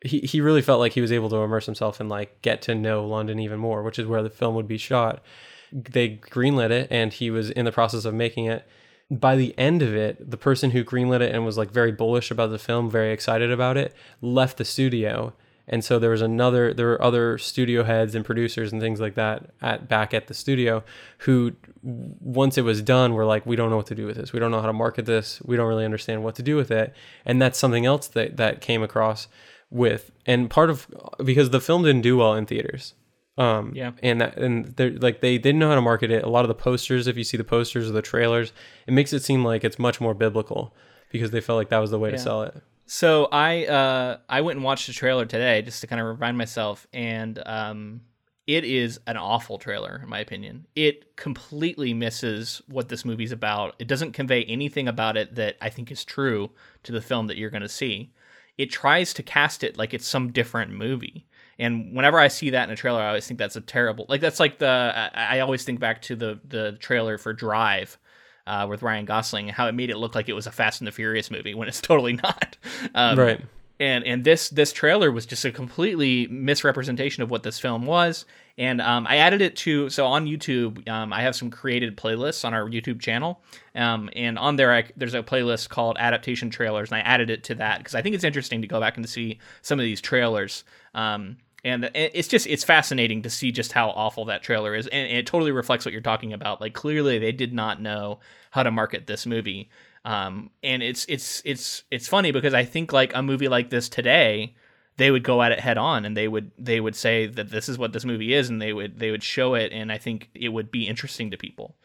he, he really felt like he was able to immerse himself and like get to know London even more, which is where the film would be shot. They greenlit it and he was in the process of making it. By the end of it, the person who greenlit it and was like very bullish about the film, very excited about it, left the studio. And so there was another there were other studio heads and producers and things like that at back at the studio who once it was done were like we don't know what to do with this. We don't know how to market this. We don't really understand what to do with it. And that's something else that that came across with and part of because the film didn't do well in theaters um Yeah. and that and they're like they didn't know how to market it a lot of the posters if you see the posters or the trailers it makes it seem like it's much more biblical because they felt like that was the way to sell it So I uh I went and watched the trailer today just to kind of remind myself, and um it is an awful trailer in my opinion. It completely misses what this movie's about. It doesn't convey anything about it that I think is true to the film that you're going to see. It tries to cast it like it's some different movie. And whenever I see that in a trailer, I always think that's a terrible. Like that's like the I, I always think back to the the trailer for Drive uh, with Ryan Gosling, how it made it look like it was a Fast and the Furious movie when it's (laughs) totally not. Um, right and and this this trailer was just a completely misrepresentation of what this film was. And um, i added it to so on youtube um, i have some created playlists on our youtube channel. Um, and on there I, there's a playlist called adaptation trailers and i added it to that because i think it's interesting to go back and see some of these trailers. Um, and it's just it's fascinating to see just how awful that trailer is and it totally reflects what you're talking about. Like clearly they did not know how to market this movie um, and it's it's it's it's funny because I think like a movie like this today, they would go at it head on and they would they would say that this is what this movie is and they would they would show it and I think it would be interesting to people,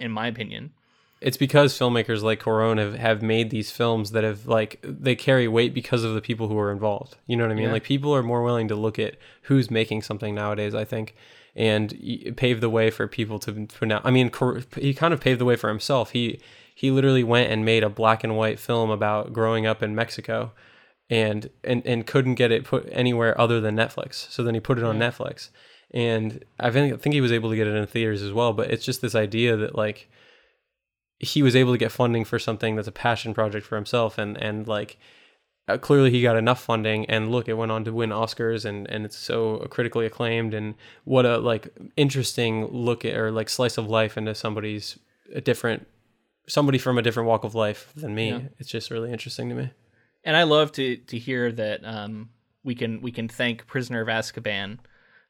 in my opinion. it's because filmmakers like Cuarón have, have made these films that have like they carry weight because of the people who are involved. You know what I mean? Yeah. Like people are more willing to look at who's making something nowadays. I think, and pave the way for people to for now. I mean, he kind of paved the way for himself. He he literally went and made a black and white film about growing up in Mexico. and and and couldn't get it put anywhere other than Netflix. So then he put it on Netflix, and I think I think he was able to get it in theaters as well. But it's just this idea that like he was able to get funding for something that's a passion project for himself, and and like uh, clearly he got enough funding and look it went on to win oscars and and it's so critically acclaimed and what a like interesting look at or like slice of life into somebody's a different somebody from a different walk of life than me Yeah. it's just really interesting to me And I love to to hear that um, we can we can thank Prisoner of Azkaban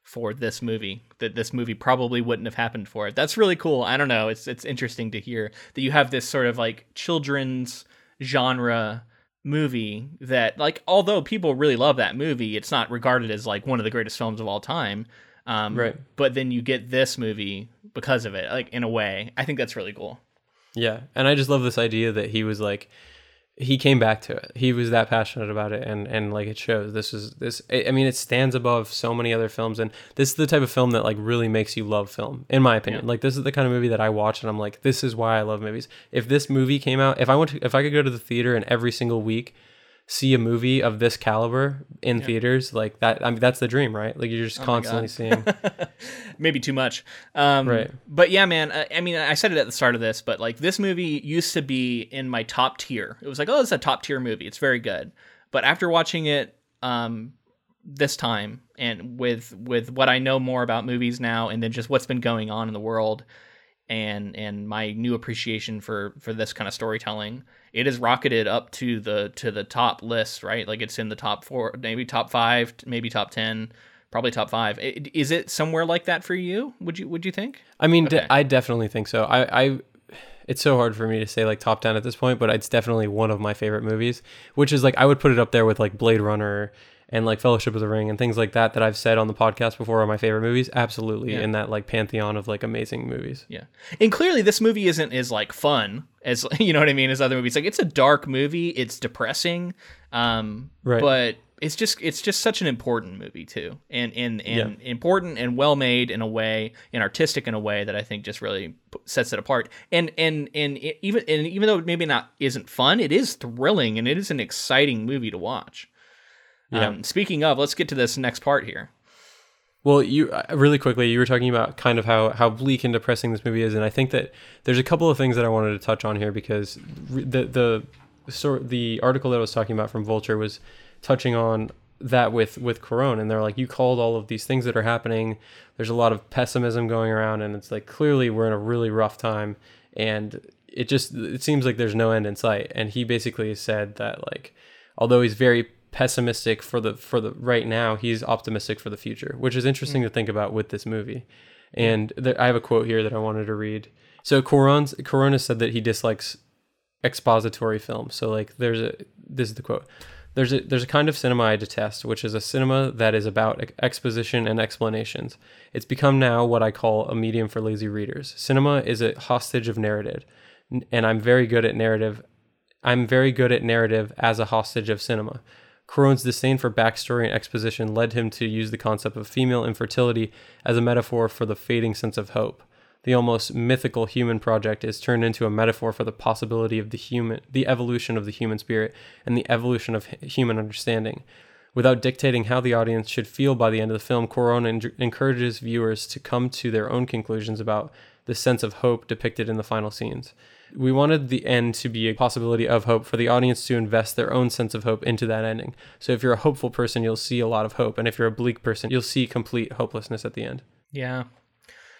for this movie. That this movie probably wouldn't have happened for it. That's really cool. I don't know. It's it's interesting to hear that you have this sort of like children's genre movie that like although people really love that movie, it's not regarded as like one of the greatest films of all time. Um, Right. But then you get this movie because of it, like in a way. I think that's really cool. Yeah and i just love this idea that he was like he came back to it. He was that passionate about it and and like it shows. This is this i mean it stands above so many other films and this is the type of film that like really makes you love film in my opinion. Like this is the kind of movie that i watch and i'm like this is why i love movies. If this movie came out if i went to, if i could go to the theater and every single week see a movie of this caliber in theaters like that i mean that's the dream right like you're just constantly seeing (laughs) maybe too much. Um, Right. But yeah, man. I, I mean, I said it at the start of this, but like this movie used to be in my top tier. It was like, oh, it's a top tier movie. It's very good. But after watching it um, this time, and with with what I know more about movies now, and then just what's been going on in the world, and and my new appreciation for for this kind of storytelling, it has rocketed up to the to the top list. Right, like it's in the top four, maybe top five, maybe top ten probably top five. Is it somewhere like that for you? Would you Would you think? I mean, de- I definitely think so. I, I, it's so hard for me to say like top ten at this point, but it's definitely one of my favorite movies. Which is like I would put it up there with like Blade Runner and like Fellowship of the Ring and things like that that I've said on the podcast before are my favorite movies. Absolutely Yeah. in that like pantheon of like amazing movies. Yeah, and clearly this movie isn't as like fun as (laughs) you know what I mean as other movies. Like it's a dark movie. It's depressing, um, Right. but it's just it's just such an important movie too, and and and important and well made in a way, and artistic in a way that I think just really sets it apart. And and and it, even and even though it maybe not isn't fun, it is thrilling and it is an exciting movie to watch. Yeah. Um, speaking of, let's get to this next part here. Well, you uh, really quickly, you were talking about kind of how how bleak and depressing this movie is, and I think that there's a couple of things that I wanted to touch on here because the the sort the article that I was talking about from Vulture was touching on that with with Cuarón, and they're like, you called all of these things that are happening. There's a lot of pessimism going around, and it's like clearly we're in a really rough time, and it just it seems like there's no end in sight. And he basically said that like, although he's very pessimistic for the for the right now he's optimistic for the future which is interesting to think about with this movie. And there, i have a quote here that i wanted to read. So Cuarón's, Cuarón said that he dislikes expository film so like there's a this is the quote. There's a there's a kind of cinema i detest which is a cinema that is about exposition and explanations. It's become now what i call a medium for lazy readers. Cinema is a hostage of narrative and i'm very good at narrative I'm very good at narrative as a hostage of cinema. Cuarón's disdain for backstory and exposition led him to use the concept of female infertility as a metaphor for the fading sense of hope. The almost mythical human project is turned into a metaphor for the possibility of the human, the evolution of the human spirit, and the evolution of human understanding. Without dictating how the audience should feel by the end of the film, Cuarón en- encourages viewers to come to their own conclusions about the sense of hope depicted in the final scenes. We wanted the end to be a possibility of hope for the audience to invest their own sense of hope into that ending. So if you're a hopeful person, you'll see a lot of hope, and if you're a bleak person, you'll see complete hopelessness at the end. Yeah.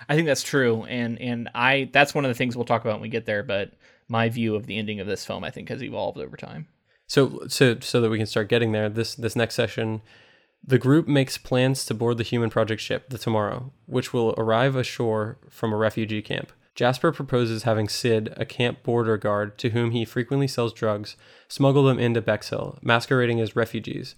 I think that's true and and I that's one of the things we'll talk about when we get there, but my view of the ending of this film I think has evolved over time. So so so that we can start getting there, this this next session, the group makes plans to board the human project ship, the Tomorrow, which will arrive ashore from a refugee camp. Jasper proposes having Sid, a camp border guard to whom he frequently sells drugs, smuggle them into Bexhill, masquerading as refugees.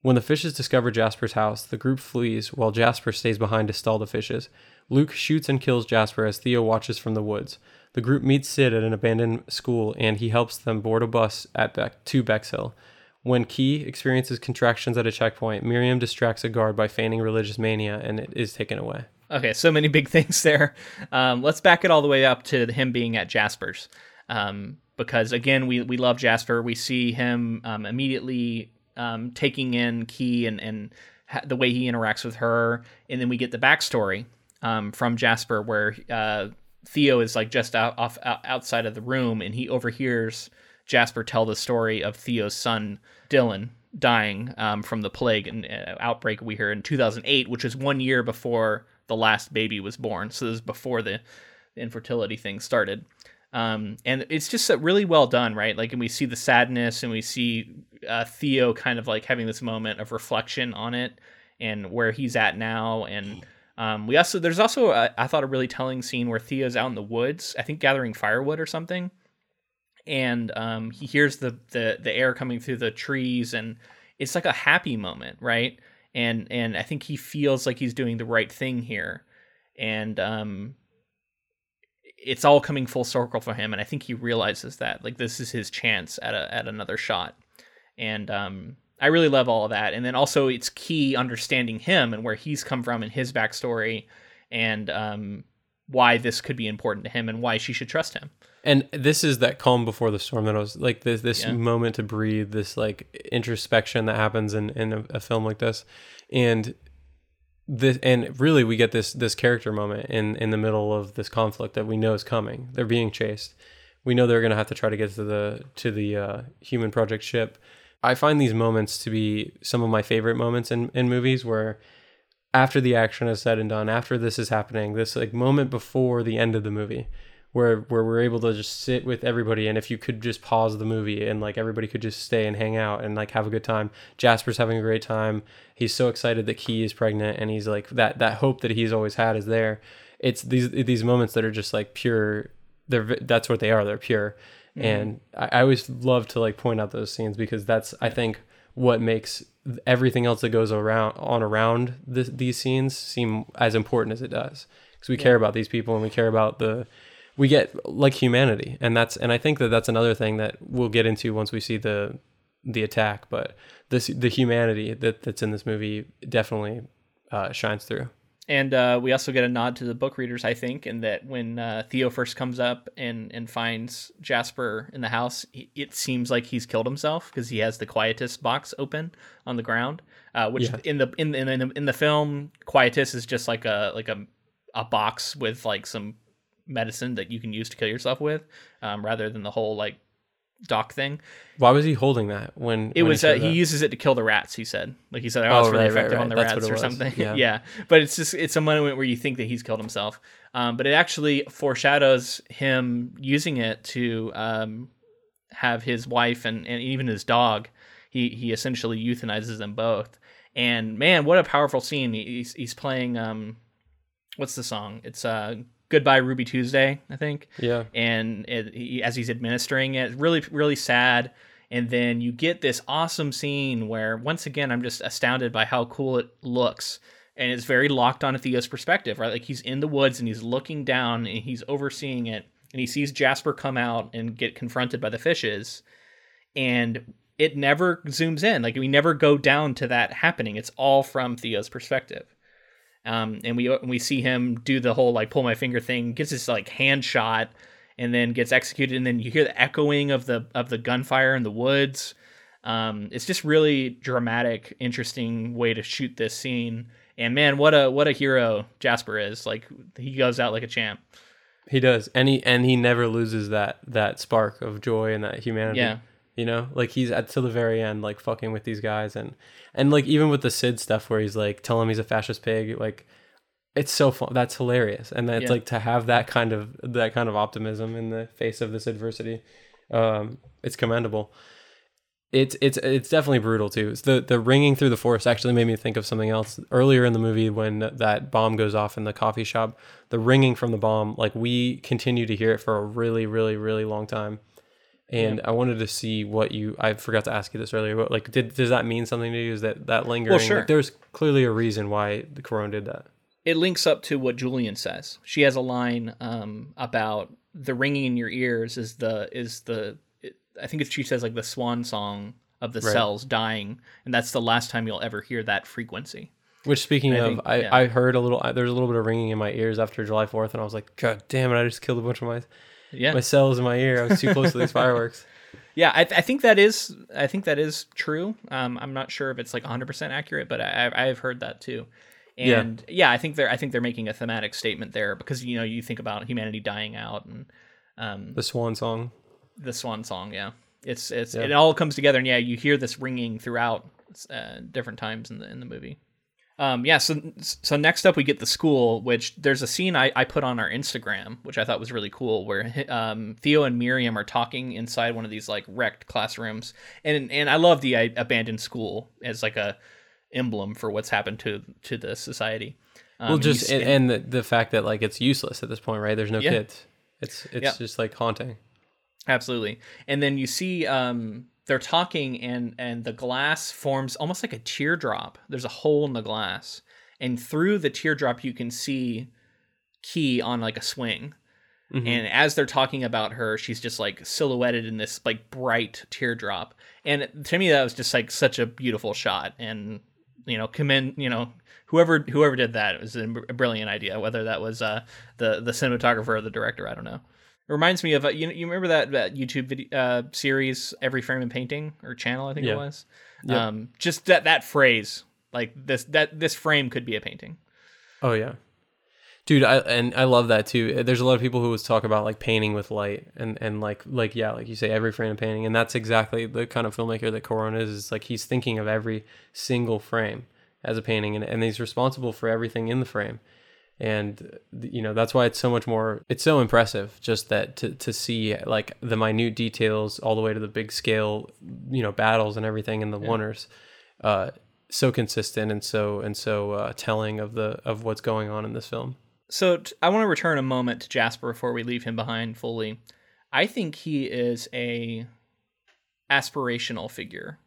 When the fishes discover Jasper's house, the group flees while Jasper stays behind to stall the fishes. Luke shoots and kills Jasper as Theo watches from the woods. The group meets Sid at an abandoned school and he helps them board a bus at to Bexhill. When Kee experiences contractions at a checkpoint, Miriam distracts a guard by feigning religious mania and it is taken away. Okay, so many big (laughs) things there. Um, let's back it all the way up to him being at Jasper's. Um, because again, we, we love Jasper. We see him um, immediately um, taking in Kee and and ha- the way he interacts with her, and then we get the backstory um, from Jasper where uh, Theo is like just out off out, outside of the room, and he overhears Jasper tell the story of Theo's son Dylan dying um, from the plague and uh, outbreak we hear in 2008, which is one year before the last baby was born. So this is before the, infertility thing started. Um, and it's just uh, really well done, right? Like, and we see the sadness, and we see uh, Theo kind of like having this moment of reflection on it and where he's at now. And um, we also there's also a, I thought a really telling scene where Theo's out in the woods, I think gathering firewood or something, and um, he hears the, the the air coming through the trees, and it's like a happy moment, right? And and I think he feels like he's doing the right thing here, and um, it's all coming full circle for him, and I think he realizes that like this is his chance at a at another shot, and um, I really love all of that, and then also it's Kee understanding him and where he's come from and his backstory, and um, why this could be important to him and why she should trust him. And this is that calm before the storm that I was like this this Yeah. moment to breathe, this like introspection that happens in in a, a film like this, and this and really we get this this character moment in in the middle of this conflict that we know is coming. They're being chased. We know they're gonna have to try to get to the to the uh, human project ship. I find these moments to be some of my favorite moments in in movies where after the action is said and done, after this is happening, this like moment before the end of the movie, where where we're able to just sit with everybody, and if you could just pause the movie and like everybody could just stay and hang out and like have a good time. Jasper's having a great time. He's so excited that Kee is pregnant, and he's like that that hope that he's always had is there. It's these these moments that are just like pure. They're that's what they are. They're pure, mm-hmm. and I, I always love to like point out those scenes because that's I think what makes everything else that goes around on around this, these scenes seem as important as it does because we care about these people and we care about the we get like humanity and that's and i think that that's another thing that we'll get into once we see the the attack but this the humanity that that's in this movie definitely uh, shines through And uh, we also get a nod to the book readers, I think, in that when uh, Theo first comes up and, and finds Jasper in the house, he- it seems like he's killed himself because he has the Quietus box open on the ground. Uh, which Yeah. in the in the, in the in the film, Quietus is just like a like a a box with like some medicine that you can use to kill yourself with, um, rather than the whole like dock thing. why was he holding that when It when was uh, he uses it to kill the rats. He said, like he said, oh, Oh, it's really right, right, effective on the That's rats or was. something. Yeah. (laughs) Yeah. but it's just it's a moment where you think that he's killed himself, um, but it actually foreshadows him using it to um, have his wife and, and even his dog. He he essentially euthanizes them both. And man, what a powerful scene! He's he's playing um, what's the song? It's uh, "Goodbye Ruby Tuesday," I think yeah and it, he, as he's administering it, really, really sad. And then you get this awesome scene where, once again, I'm just astounded by how cool it looks. And it's very locked on Theo's perspective, right? Like he's in the woods and he's looking down and he's overseeing it. And he sees Jasper come out and get confronted by the fishes. And it never zooms in. Like we never go down to that happening. It's all from Theo's perspective. Um, and we we see him do the whole like pull my finger thing, gets his like hand shot, and then gets executed. And then you hear the echoing of the of the gunfire in the woods. Um, it's just really dramatic, interesting way to shoot this scene. And man, what a what a hero Jasper is! Like he goes out like a champ. he does and he and he never loses that that spark of joy and that humanity Yeah. You know like he's at till the very end like fucking with these guys and and like even with the sid stuff where he's like telling him he's a fascist pig like it's so fun that's hilarious and that's Yeah. like to have that kind of that kind of optimism in the face of this adversity um it's commendable it's it's it's definitely brutal too. It's the the ringing through the forest actually made me think of something else earlier in the movie when that bomb goes off in the coffee shop. The ringing from the bomb, like we continue to hear it for a really really really long time. And I wanted to see what you. I forgot to ask you this earlier, but like, did does that mean something to you? Is that that lingering? Well, sure. Like, there's clearly a reason why the Cuarón did that. it links up to what Julian says. She has a line um, about the ringing in your ears is the is the it, I think it's, she says like the swan song of the Right. cells dying, and that's the last time you'll ever hear that frequency. Which speaking I of, think- I, yeah. I heard a little. There's a little bit of ringing in my ears after July 4th, and I was like, God damn it! I just killed a bunch of my Yeah, my cells in my ear. I was too close to these (laughs) fireworks. Yeah, I, I think that is I think that is true. Um, I'm not sure if it's like 100 percent accurate, but I I've heard that too. And yeah. yeah, I think they're I think they're making a thematic statement there because you know you think about humanity dying out and um, The swan song. the swan song. Yeah, it's it's Yeah. it all comes together, and yeah, you hear this ringing throughout uh, different times in the in the movie. Um, yeah, so so next up we get the school, which there's a scene I, I put on our Instagram, which I thought was really cool, where um, Theo and Miriam are talking inside one of these like wrecked classrooms, and and I love the uh, abandoned school as like a emblem for what's happened to to the society. Um, well, just see- and, and the, the fact that like it's useless at this point, right? There's no Yeah. kids. It's it's Yeah. just like haunting. Absolutely. And then you see um they're talking and and the glass forms almost like a teardrop. There's a hole in the glass. And through the teardrop you can see Kee on like a swing. Mhm. And as they're talking about her, she's just like silhouetted in this like bright teardrop. And to me that was just like such a beautiful shot and you know, commend, you know, whoever whoever did that it was a brilliant idea, whether that was uh the the cinematographer or the director, I don't know. It reminds me of uh, you. You remember that, that YouTube video uh, series, "Every Frame a Painting" or channel? I think Yeah. it was. Yep. Um, just that that phrase, like this that this frame could be a painting. Oh yeah, dude. I and I love that too. There's a lot of people who always talk about like painting with light and and like like yeah, like you say, every frame of painting, and that's exactly the kind of filmmaker that Cuarón is. Is like he's thinking of every single frame as a painting, and and he's responsible for everything in the frame. And you know that's why it's so much more. It's so impressive just that to to see like the minute details all the way to the big scale, you know, battles and everything in the wonders. Uh, so consistent and so and so uh, telling of the of what's going on in this film. So t- I want to return a moment to Jasper before we leave him behind fully. I think he is a aspirational figure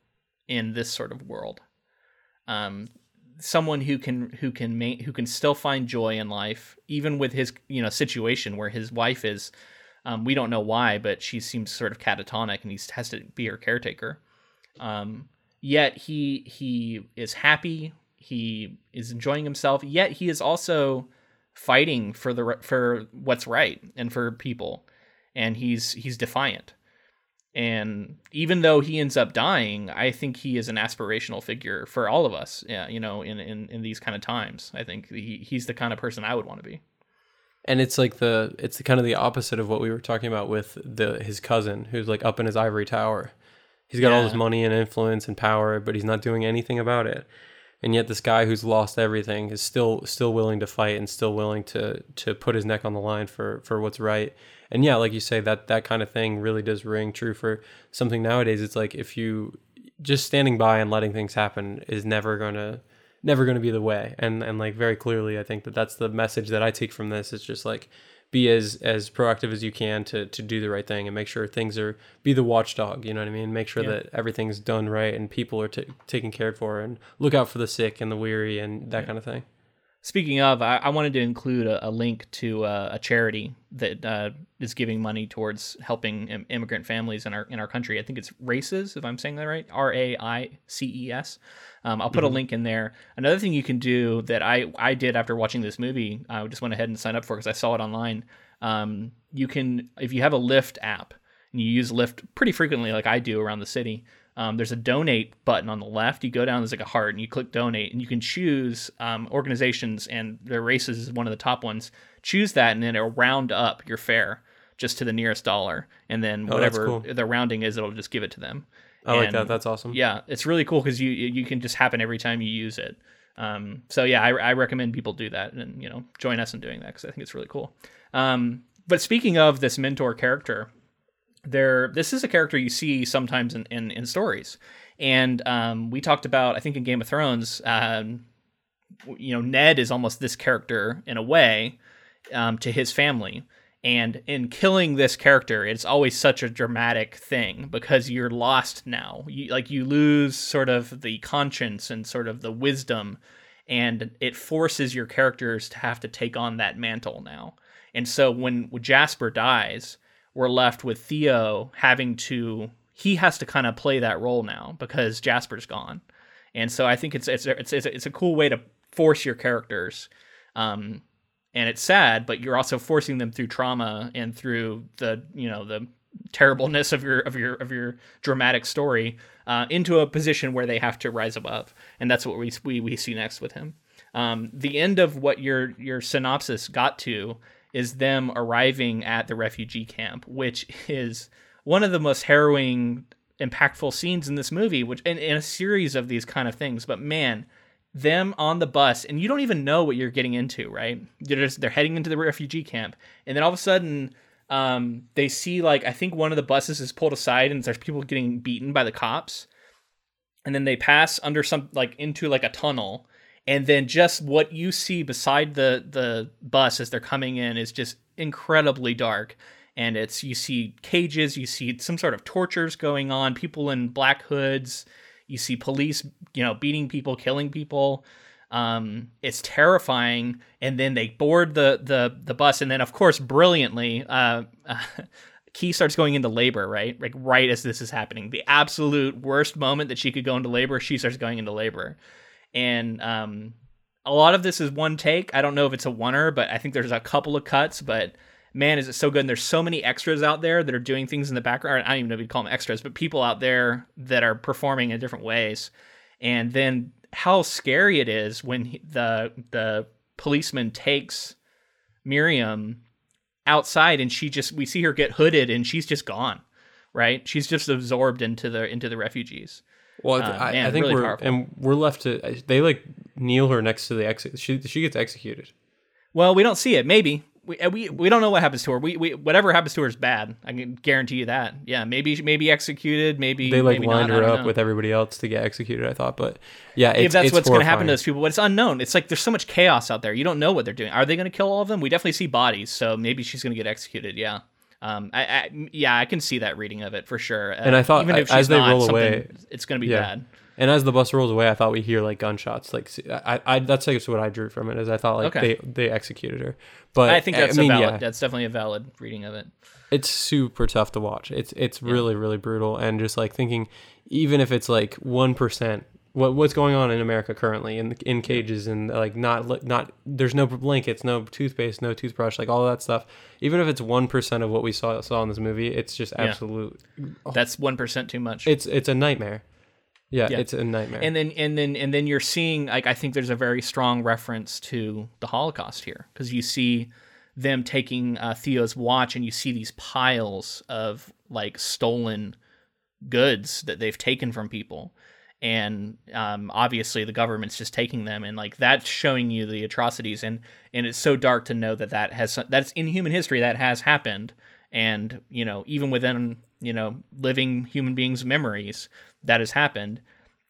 in this sort of world. Um, someone who can who can ma- who can still find joy in life, even with his you know situation where his wife is. Um, we don't know why, but she seems sort of catatonic, and he has to be her caretaker. Um, yet he he is happy. He is enjoying himself. Yet he is also fighting for the for what's right and for people, and he's he's defiant. And even though he ends up dying, I think he is an aspirational figure for all of us. Yeah, you know, in in, in these kind of times, I think he, he's the kind of person I would want to be. And it's like the it's the kind of the opposite of what we were talking about with the his cousin who's like up in his ivory tower. He's got all this money and influence and power, but he's not doing anything about it. And yet this guy who's lost everything is still still willing to fight and still willing to to put his neck on the line for for what's right. And yeah, like you say that that kind of thing really does ring true for something nowadays. It's like if you just standing by and letting things happen is never going to never to be the way. And and like very clearly i think that that's the message that i take from this. It's just like be as as proactive as you can to to do the right thing and make sure things are be the watchdog you know what i mean? Make sure Yeah. that everything's done right and people are t- taken care for and look out for the sick and the weary and that kind of thing Speaking of, I, I wanted to include a, a link to uh, a charity that uh, is giving money towards helping Im- immigrant families in our in our country. I think it's RAICES, if I'm saying that right. R A I C E S. Um, I'll put a link in there. Another thing you can do that I I did after watching this movie, I just went ahead and signed up for because I saw it online. Um, you can if you have a Lyft app and you use Lyft pretty frequently, like I do around the city. Um, there's a donate button on the left. You go down, there's like a heart, and you click donate, and you can choose um, organizations, and their RAICES is one of the top ones. Choose that, and then it'll round up your fare just to the nearest dollar, and then Oh, whatever cool. the rounding is, it'll just give it to them. i like that that's awesome Yeah, it's really cool because you you can just happen every time you use it. Um, so yeah, I, I recommend people do that and you know join us in doing that because I think it's really cool. Um, but speaking of this mentor character, there this is a character you see sometimes in in, in stories, and um, we talked about I think in Game of Thrones, um, you know Ned is almost this character in a way um, to his family. And in killing this character, it's always such a dramatic thing because you're lost now. You, like you lose sort of the conscience and sort of the wisdom, and it forces your characters to have to take on that mantle now. And so when Jasper dies, we're left with Theo having to he has to kind of play that role now because Jasper's gone. And so I think it's it's it's it's a, it's a cool way to force your characters. Um, and it's sad, but you're also forcing them through trauma and through the you know the terribleness of your of your of your dramatic story uh, into a position where they have to rise above, and that's what we we, we see next with him. Um, the end of what your your synopsis got to is them arriving at the refugee camp, which is one of the most harrowing, impactful scenes in this movie, which in, a series of these kind of things. But man, them on the bus, and you don't even know what you're getting into, right? They're just they're heading into the refugee camp, and then all of a sudden. Um, they see like I think one of the buses is pulled aside and there's people getting beaten by the cops, and then they pass under some like into like a tunnel, and then just what you see beside the the bus as they're coming in is just incredibly dark. And it's you see cages you see some sort of tortures going on people in black hoods. You see police you know beating people killing people. Um, it's terrifying. And then they board the the the bus. And then of course brilliantly uh, (laughs) Kee starts going into labor, right? Like right as this is happening. The absolute worst moment that she could go into labor, she starts going into labor and um, a lot of this is one take. I don't know if it's a oneer, but I think there's a couple of cuts. But man, is it so good! And there's so many extras out there that are doing things in the background. I don't even know if you'd call them extras, but people out there that are performing in different ways. And then how scary it is when he, the the policeman takes Miriam outside, and she just we see her get hooded, and she's just gone. Right? She's just absorbed into the into the refugees. Well, uh, I, man, I, think really we're powerful. and we're left to they like kneel her next to the exit. She she gets executed. Well, we don't see it. Maybe we uh, we, we don't know what happens to her. We, we whatever happens to her is bad. I can guarantee you that. Yeah, maybe maybe executed. Maybe they like maybe lined not, her up know. with everybody else to get executed. I thought, but yeah, if that's what's going to happen to those people, but it's unknown. It's like there's so much chaos out there. You don't know what they're doing. Are they going to kill all of them? We definitely see bodies, so maybe she's going to get executed. Yeah. Um, I, I, yeah, I can see that reading of it for sure. And uh, I thought even if as they roll away, it's going to be yeah. bad. And as the bus rolls away, I thought we hear like gunshots. Like I, I that's like what I drew from it. Is I thought like okay. they they executed her. But I think that's I mean, valid, yeah. that's definitely a valid reading of it. It's super tough to watch. It's it's yeah. really really brutal. And just like thinking, even if it's like one percent, what what's going on in America currently in in cages and like not not there's no blankets, no toothpaste, no toothbrush, like all that stuff. Even if it's one percent of what we saw saw in this movie, it's just absolute. Yeah. That's one percent too much. It's it's a nightmare. Yeah, yeah, it's a nightmare. And then and then and then you're seeing like I think there's a very strong reference to the Holocaust here because you see them taking uh, Theo's watch and you see these piles of like stolen goods that they've taken from people and um, obviously the government's just taking them and like that's showing you the atrocities and and it's so dark to know that that has that's in human history that has happened and you know even within you know living human beings memories that has happened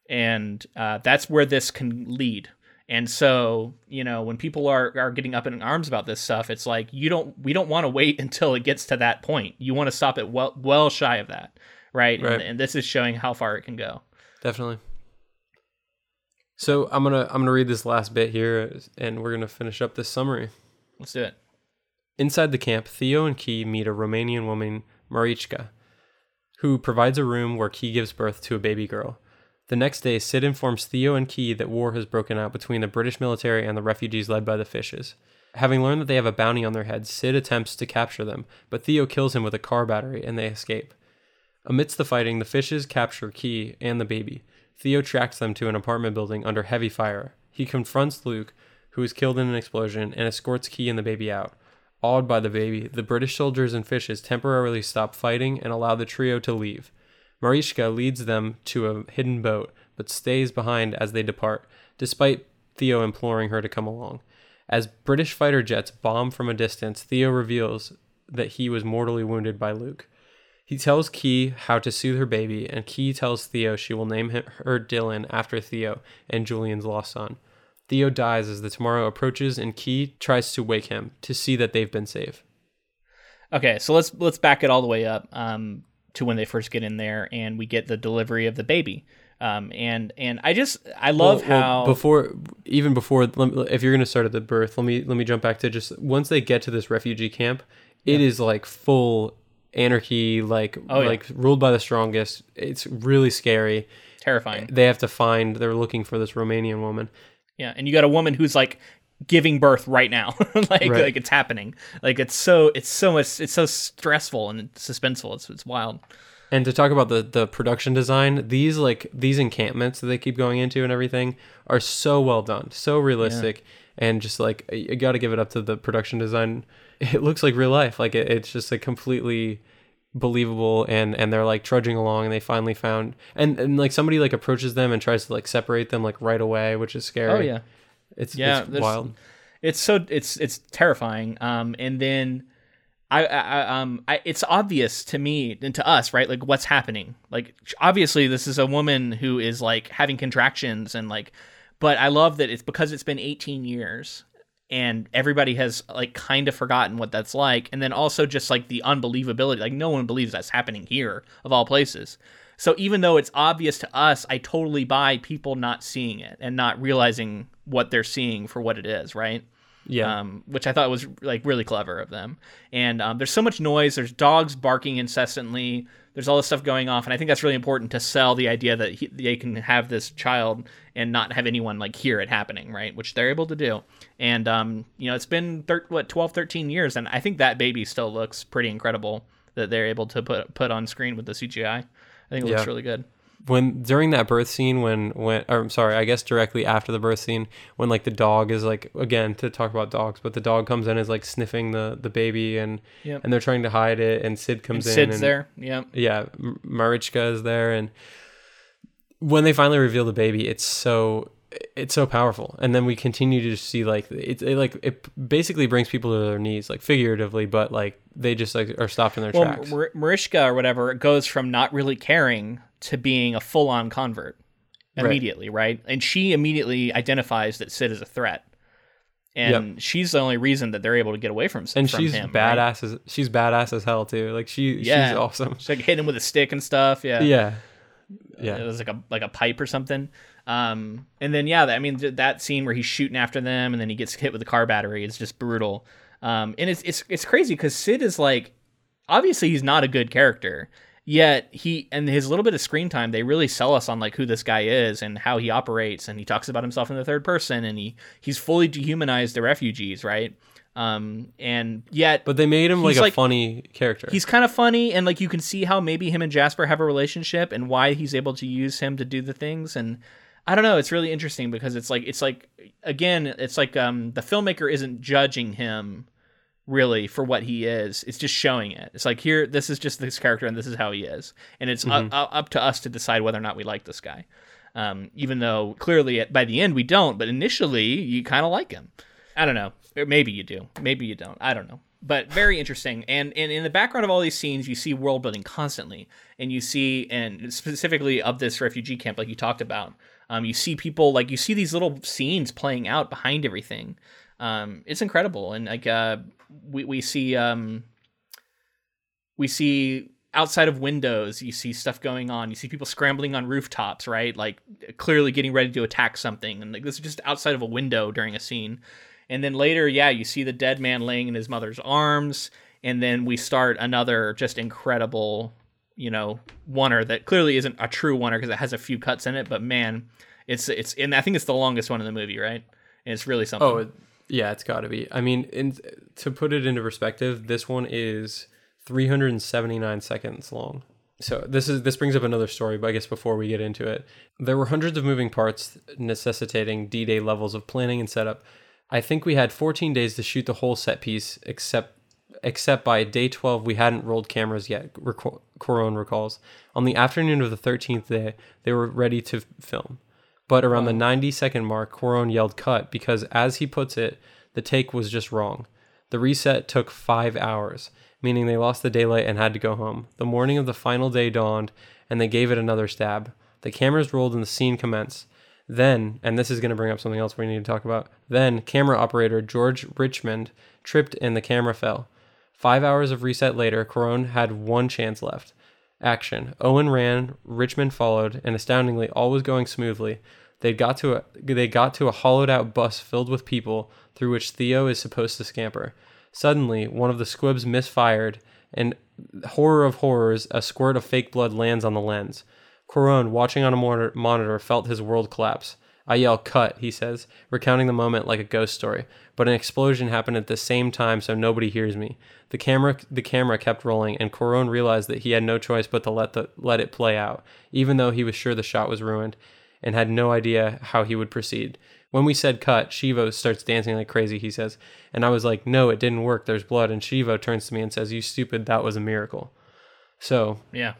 and uh, that's where this can lead. And so you know when people are are getting up in arms about this stuff it's like you don't we don't want to wait (laughs) until it gets to that point. You want to stop it well well shy of that right, right. And, and this is showing how far it can go definitely so i'm gonna i'm gonna read this last bit here and we're gonna finish up this summary let's do it inside the camp theo and kee meet a romanian woman marichka who provides a room where Kee gives birth to a baby girl. The next day, Sid informs Theo and Kee that war has broken out between the British military and the refugees led by the Fishes. Having learned that they have a bounty on their heads, Sid attempts to capture them, but Theo kills him with a car battery and they escape. Amidst the fighting, the Fishes capture Kee and the baby. Theo tracks them to an apartment building under heavy fire. He confronts Luke, who is killed in an explosion, and escorts Kee and the baby out. Awed by the baby, the British soldiers and fishes temporarily stop fighting and allow the trio to leave. Marichka leads them to a hidden boat, but stays behind as they depart, despite Theo imploring her to come along. As British fighter jets bomb from a distance, Theo reveals that he was mortally wounded by Luke. He tells Kee how to soothe her baby, and Kee tells Theo she will name her Dylan after Theo and Julian's lost son. Theo dies as the tomorrow approaches, and Kee tries to wake him to see that they've been saved. Okay, so let's let's back it all the way up um, to when they first get in there, and we get the delivery of the baby. Um, and and I just I love well, how well, before even before if you're gonna start at the birth, let me let me jump back to just once they get to this refugee camp, it yeah. is like full anarchy, like oh, like yeah. ruled by the strongest. It's really scary, terrifying. They have to find. They're looking for this Romanian woman, yeah, and you got a woman who's like giving birth right now (laughs) like Right. like it's happening like it's so it's so much it's so stressful and suspenseful it's, it's wild And to talk about the the production design, these like these encampments that they keep going into and everything are so well done, so realistic, and just like you got to give it up to the production design. (laughs) It looks like real life, like it, it's just like completely believable, and and they're like trudging along, and they finally found, and and like somebody like approaches them and tries to like separate them like right away, which is scary. oh yeah it's Yeah, it's wild. it's so it's it's terrifying um and then I, I I- um I it's obvious to me and to us right like what's happening like obviously this is a woman who is like having contractions and like but I love that it's because it's been 18 years and everybody has like kind of forgotten what that's like and then also just like the unbelievability like no one believes that's happening here of all places so even though it's obvious to us i totally buy people not seeing it and not realizing what they're seeing for what it is right Yeah, um, which I thought was like really clever of them. And um, there's so much noise. There's dogs barking incessantly. There's all this stuff going off, and I think that's really important to sell the idea that he, they can have this child and not have anyone like hear it happening, right? Which they're able to do. And um, you know, it's been thir- what 12, 13 years, and I think that baby still looks pretty incredible that they're able to put put on screen with the CGI. I think it looks Yeah. really good. When during that birth scene when when or I'm sorry, I guess directly after the birth scene when like the dog is like again to talk about dogs, but the dog comes in is like sniffing the the baby and Yep. and they're trying to hide it and Sid And comes in Sid's and there. Yeah. yeah, M- Marichka is there and when they finally reveal the baby, it's so it's so powerful. And then we continue to see like it, it like it basically brings people to their knees like figuratively, but like they just like are stopped in their well, tracks. Mar- Marishka or whatever goes from not really caring to being a full-on convert immediately, right? And she immediately identifies that Sid is a threat, and she's the only reason that they're able to get away from. Sid. And from she's him, right? badass as she's badass as hell too. Like she Yeah. she's awesome. She's like hitting him with a stick and stuff. Yeah, Yeah. Yeah. It was like a like a pipe or something. Um, and then yeah, I mean th- that scene where he's shooting after them, and then he gets hit with a car battery is just brutal. Um, and it's it's it's crazy because Sid is like, obviously he's not a good character, yet he and his little bit of screen time they really sell us on like who this guy is and how he operates, and he talks about himself in the third person, and he he's fully dehumanized the refugees, right? Um, and yet But they made him like a like- funny character. he's kind of funny and like you can see how maybe him and Jasper have a relationship and why he's able to use him to do the things and I don't know it's really interesting because it's like it's like again it's like um the filmmaker isn't judging him really for what he is it's just showing it it's like here this is just this character and this is how he is and it's Mm-hmm. up, up to us to decide whether or not we like this guy um, even though clearly at, by the end we don't but initially you kind of like him I don't know. Or maybe you do. Maybe you don't. I don't know. But very interesting. And, and in the background of all these scenes, you see world building constantly. And you see, and specifically of this refugee camp, like you talked about, um, you see people, like, you see these little scenes playing out behind everything. Um, it's incredible. And, like, uh, we, we see, um, we see outside of windows you see stuff going on. You see people scrambling on rooftops right? Like clearly getting ready to attack something. And like this is just outside of a window during a scene. And then later yeah you see the dead man laying in his mother's arms. And then we start another just incredible you know oneer that clearly isn't a true oneer because it has a few cuts in it. But man it's it's and i think it's the longest one in the movie right? And it's really something. oh, yeah, it's got to be. I mean, in, to put it into perspective, this one is 379 seconds long. So this is this brings up another story, but I guess before we get into it, there were hundreds of moving parts necessitating D-Day levels of planning and setup. I think we had 14 days to shoot the whole set piece, except except by day 12 we hadn't rolled cameras yet. Reco- Cuarón recalls. On the afternoon of the 13th day, they were ready to film. But around the 90 second mark, Cuarón yelled cut because, as he puts it, the take was just wrong. The reset took five hours, meaning they lost the daylight and had to go home. The morning of the final day dawned, and they gave it another stab. The cameras rolled and the scene commenced. Then, and this is going to bring up something else we need to talk about, then camera operator George Richmond tripped and the camera fell. Five hours of reset later, Cuarón had one chance left. Action. Owen ran, Richmond followed, and astoundingly, all was going smoothly. They got to a they got to a hollowed out bus filled with people through which Theo is supposed to scamper. Suddenly, one of the squibs misfired, and horror of horrors, a squirt of fake blood lands on the lens. Cuarón, watching on a monitor, monitor, felt his world collapse. I yell, cut, he says, recounting the moment like a ghost story. But an explosion happened at the same time, so nobody hears me. The camera, the camera kept rolling, and Cuarón realized that he had no choice but to let the let it play out, even though he was sure the shot was ruined, and had no idea how he would proceed. When we said cut, Chivo starts dancing like crazy. He says, and I was like, "No, it didn't work. There's blood." And Chivo turns to me and says, "You stupid! That was a miracle." So Yeah.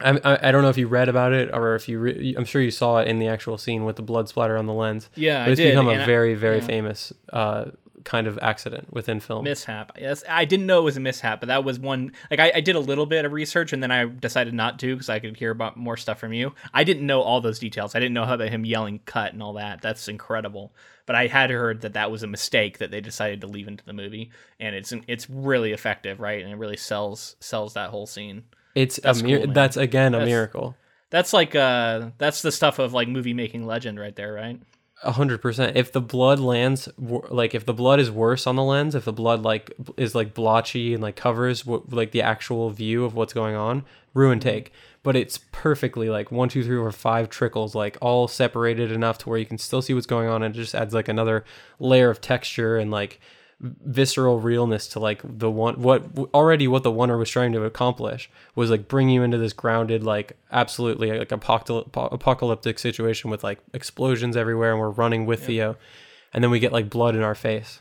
I, I don't know if you read about it or if you re- I'm sure you saw it in the actual scene with the blood splatter on the lens. Yeah, but I it's did, become a very very yeah. famous uh, kind of accident within film. mishap. Yes, I didn't know it was a mishap, but that was one. Like I, I did a little bit of research and then I decided not to because I could hear about more stuff from you. I didn't know all those details. I didn't know about him yelling "cut" and all that. That's incredible. But I had heard that that was a mistake that they decided to leave into the movie, and it's it's really effective, right? And it really sells sells that whole scene. It's That's a mir- cool, that's again a That's- miracle. That's like uh, that's the stuff of like movie making legend right there, right? A hundred percent. If the blood lands, like if the blood is worse on the lens, if the blood like is like blotchy and like covers what like the actual view of what's going on, ruin take. But it's perfectly like one, two, three, or five trickles, like all separated enough to where you can still see what's going on, and it just adds like another layer of texture and like visceral realness to like the one what already what the oneer was trying to accomplish was like bring you into this grounded like absolutely like apocalyptic apocalyptic situation with like explosions everywhere and we're running with Theo and then we get like blood in our face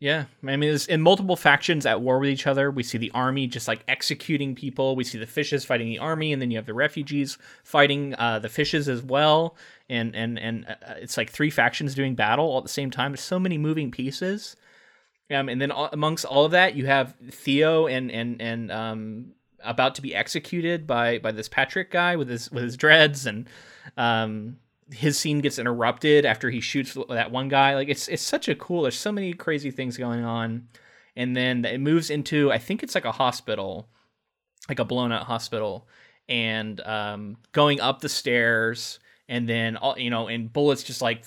Yeah, I mean, it's in multiple factions at war with each other. We see the army just like executing people. We see the fishes fighting the army, and then you have the refugees fighting uh, the fishes as well. And and and uh, it's like three factions doing battle all at the same time. There's so many moving pieces. Um, and then all, amongst all of that, you have Theo and and and um about to be executed by by this Patrick guy with his with his dreads and um his scene gets interrupted after he shoots that one guy. Like it's it's such a cool. There's so many crazy things going on, and then it moves into I think it's like a hospital, like a blown out hospital, and um, going up the stairs, and then all you know, and bullets just like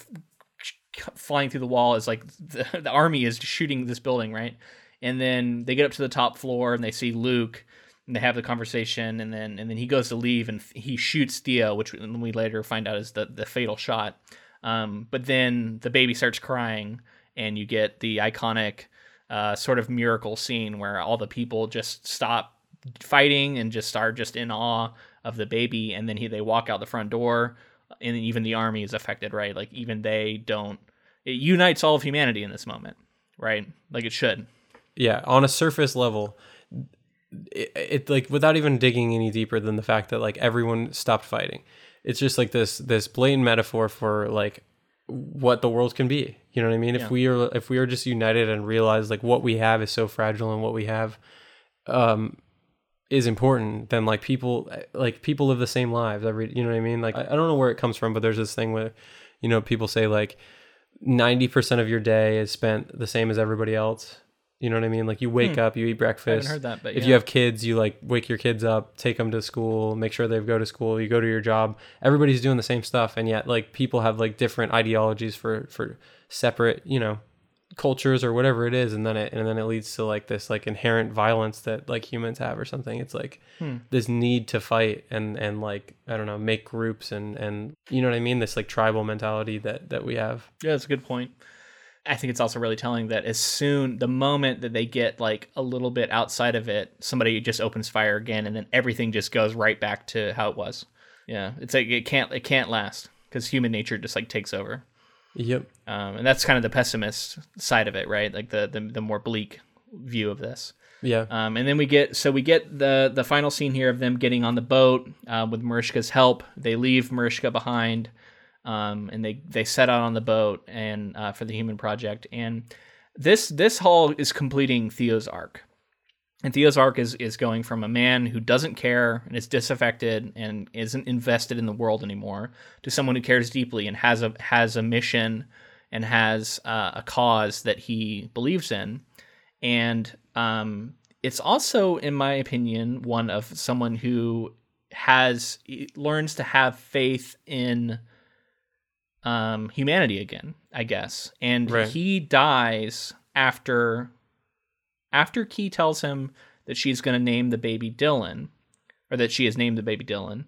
flying through the wall as like (laughs) the, the army is shooting this building, right? And then they get up to the top floor and they see Luke and they have the conversation and then and then he goes to leave and he shoots Theo, which we later find out is the the fatal shot. Um, but then the baby starts crying and you get the iconic uh, sort of miracle scene where all the people just stop fighting and just are just in awe of the baby and then he they walk out the front door and even the army is affected right? Like even they don't it unites all of humanity in this moment right? Like it should. Yeah on a surface level it, it like without even digging any deeper than the fact that like everyone stopped fighting. It's just like this this blatant metaphor for like what the world can be. You know what i mean? Yeah. if we are if we are just united and realize like what we have is so fragile and what we have um is important then like people like people live the same lives every you know what i mean? Like i, I don't know where it comes from but there's this thing where you know people say like 90% of your day is spent the same as everybody else. You know what i mean? Like you wake up you eat Hmm. i haven't breakfast. heard that but if yeah. you have kids you like wake your kids up take them to school make sure they go to school you go to your job. Everybody's doing the same stuff and yet like people have like different ideologies for for separate you know cultures or whatever it is and then it and then it leads to like this like inherent violence that like humans have or something it's like Hmm. this need to fight and and like i don't know make groups and and you know what i mean this like tribal mentality that that we have Yeah, that's a good point. I think it's also really telling that as soon the moment that they get like a little bit outside of it, somebody just opens fire again, and then everything just goes right back to how it was. Yeah, it's like it can't it can't last because human nature just like takes over, yep um, and that's kind of the pessimist side of it, right? Like the the, the more bleak view of this. yeah Um, and then we get so we get the the final scene here of them getting on the boat uh, with Marishka's help. They leave Marishka behind, um, and they they set out on the boat and uh, for the Human Project. And this this haul is completing Theo's arc. And Theo's arc is is going from a man who doesn't care and is disaffected and isn't invested in the world anymore to someone who cares deeply and has a has a mission and has uh, a cause that he believes in and um, it's also, in my opinion, one of someone who has learns to have faith in um, humanity again, I guess. And Right. he dies after after Kee tells him that she's going to name the baby Dylan, or that she has named the baby Dylan,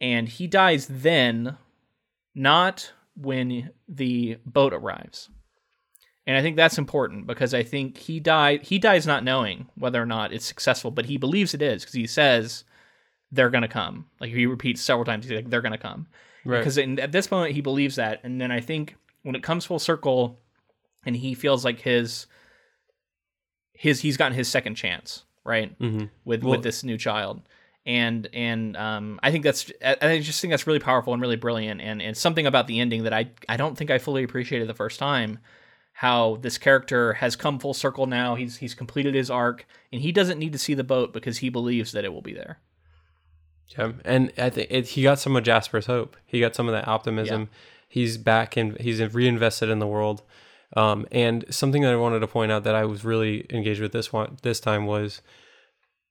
and he dies then, not when the boat arrives. And I think that's important because I think he died he dies not knowing whether or not it's successful, but he believes it is because he says they're going to come. Like he repeats several times he's like they're going to come. Right. Because at this moment he believes that and then I think when it comes full circle and he feels like his his he's gotten his second chance, right? Mhm. With Well- with this new child. And and um, I think that's I just think that's really powerful and really brilliant and, and something about the ending that I I don't think I fully appreciated the first time how this character has come full circle now he's he's completed his arc and he doesn't need to see the boat because he believes that it will be there Yeah, and I think it, he got some of Jasper's hope. He got some of that optimism. He's back and he's reinvested in the world. Um, and something that I wanted to point out that I was really engaged with this one this time was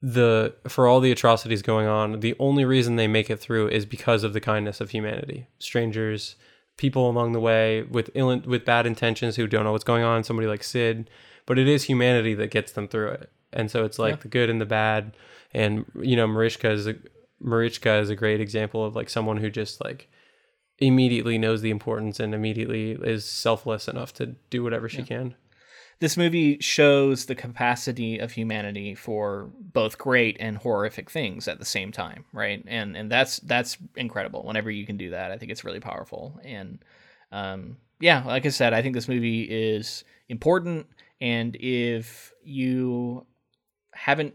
the for all the atrocities going on. The only reason they make it through is because of the kindness of humanity. Strangers, people along the way with ill, with bad intentions who don't know what's going on. Somebody like Sid, but it is humanity that gets them through it. And so it's like Yeah. the good and the bad. And you know, Marishka is a Marichka is a great example of like someone who just like immediately knows the importance and immediately is selfless enough to do whatever she can. this movie shows the capacity of humanity for both great and horrific things at the same time right? And and that's that's incredible. Whenever you can do that i think it's really powerful. And um yeah like i said i think this movie is important. And if you haven't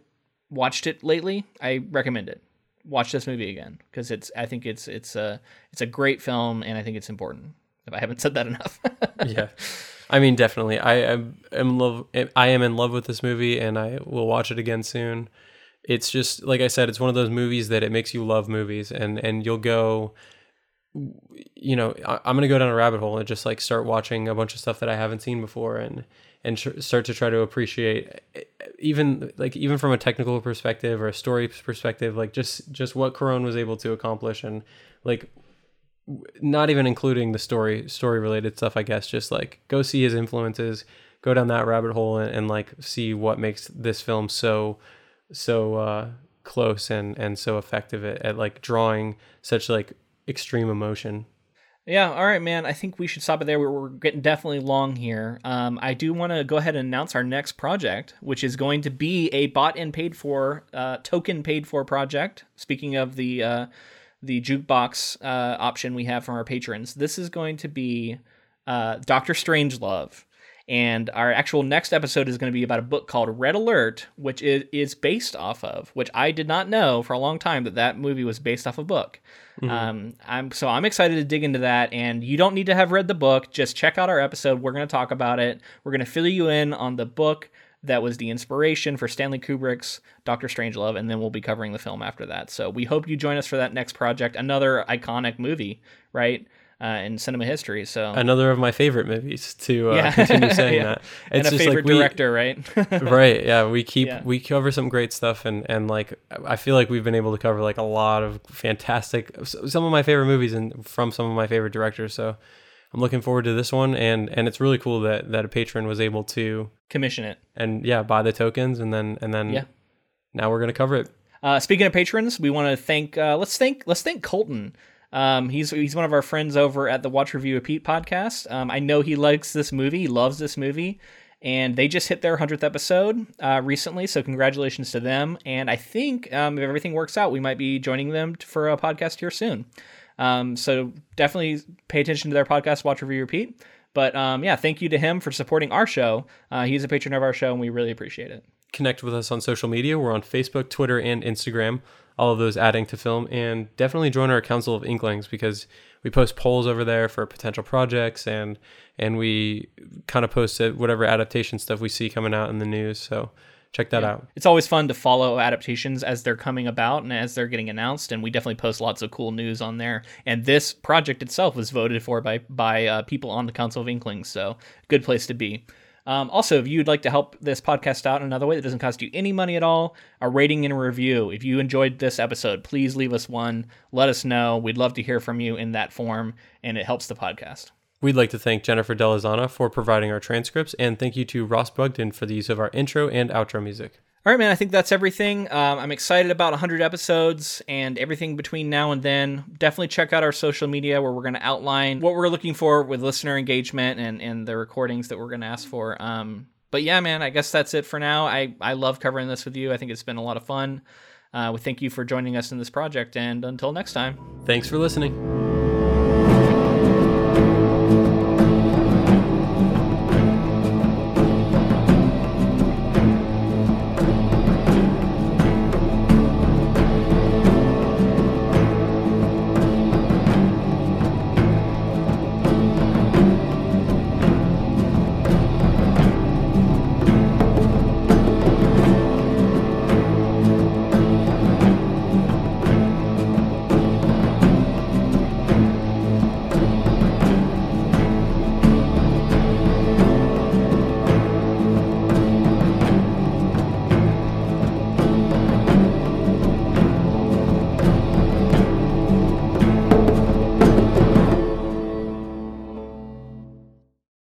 watched it lately i recommend it watch this movie again because it's i think it's it's a it's a great film and i think it's important if i haven't said that enough (laughs) yeah. I mean, definitely. I am in love. I am in love with this movie, and I will watch it again soon. It's just like I said. It's one of those movies that it makes you love movies, and and you'll go. You know, I, I'm gonna go down a rabbit hole and just like start watching a bunch of stuff that I haven't seen before, and and tr- start to try to appreciate, even like even from a technical perspective or a story perspective, like just just what Cuarón was able to accomplish, and like not even including the story story related stuff i guess just like go see his influences go down that rabbit hole and, and like see what makes this film so so uh close and and so effective at, at like drawing such like extreme emotion Yeah, all right, man. I think we should stop it there. We're, we're getting definitely long here. Um, I do want to go ahead and announce our next project, which is going to be a bought and paid for, uh, token paid for project. Speaking of the uh, the jukebox uh, option we have from our patrons, this is going to be uh, Doctor Strangelove. And our actual next episode is going to be about a book called Red Alert, which is, is based off of, which I did not know for a long time that that movie was based off a book. Um, I'm so I'm excited to dig into that. And you don't need to have read the book; just check out our episode. We're going to talk about it. We're going to fill you in on the book that was the inspiration for Stanley Kubrick's Doctor Strangelove, and then we'll be covering the film after that. So we hope you join us for that next project, another iconic movie, right? Uh, in cinema history. So another of my favorite movies to uh, Yeah. continue (laughs) saying Yeah. that and a favorite we, director, right? (laughs) right yeah we keep Yeah. we cover some great stuff and and like i feel like we've been able to cover like a lot of fantastic some of my favorite movies and from some of my favorite directors so i'm looking forward to this one and and it's really cool that that a patron was able to Commission it. and yeah buy the tokens and then and then Yeah. now we're gonna cover it Uh, speaking of patrons, we want to thank. Uh, let's thank. Let's thank Colton. Um, he's he's one of our friends over at the Watch Review Repeat podcast. Um, I know he likes this movie. He loves this movie, and they just hit their hundredth episode uh, recently. So congratulations to them. And I think um, if everything works out, we might be joining them for a podcast here soon. Um, so definitely pay attention to their podcast, Watch Review Repeat. But um, yeah, thank you to him for supporting our show. Uh, he's a patron of our show, and we really appreciate it. connect with us on social media we're on facebook twitter and instagram all of those adding to film and definitely join our council of inklings because we post polls over there for potential projects and and we kind of post whatever adaptation stuff we see coming out in the news so check that out It's always fun to follow adaptations as they're coming about and as they're getting announced, and we definitely post lots of cool news on there. And this project itself was voted for by by uh, people on the Council of Inklings, so good place to be. Um, also, if you'd like to help this podcast out in another way that doesn't cost you any money at all, a rating and a review. If you enjoyed this episode, please leave us one. Let us know. We'd love to hear from you in that form, and it helps the podcast. we'd like to thank jennifer delazana for providing our transcripts and thank you to ross bugden for the use of our intro and outro music All right, man. I think that's everything. Um, I'm excited about 100 episodes and everything between now and then. Definitely check out our social media where we're going to outline what we're looking for with listener engagement and, and the recordings that we're going to ask for. Um, but yeah, man, I guess that's it for now. I, I love covering this with you. I think it's been a lot of fun. Uh, we thank you for joining us in this project, and until next time. Thanks for listening.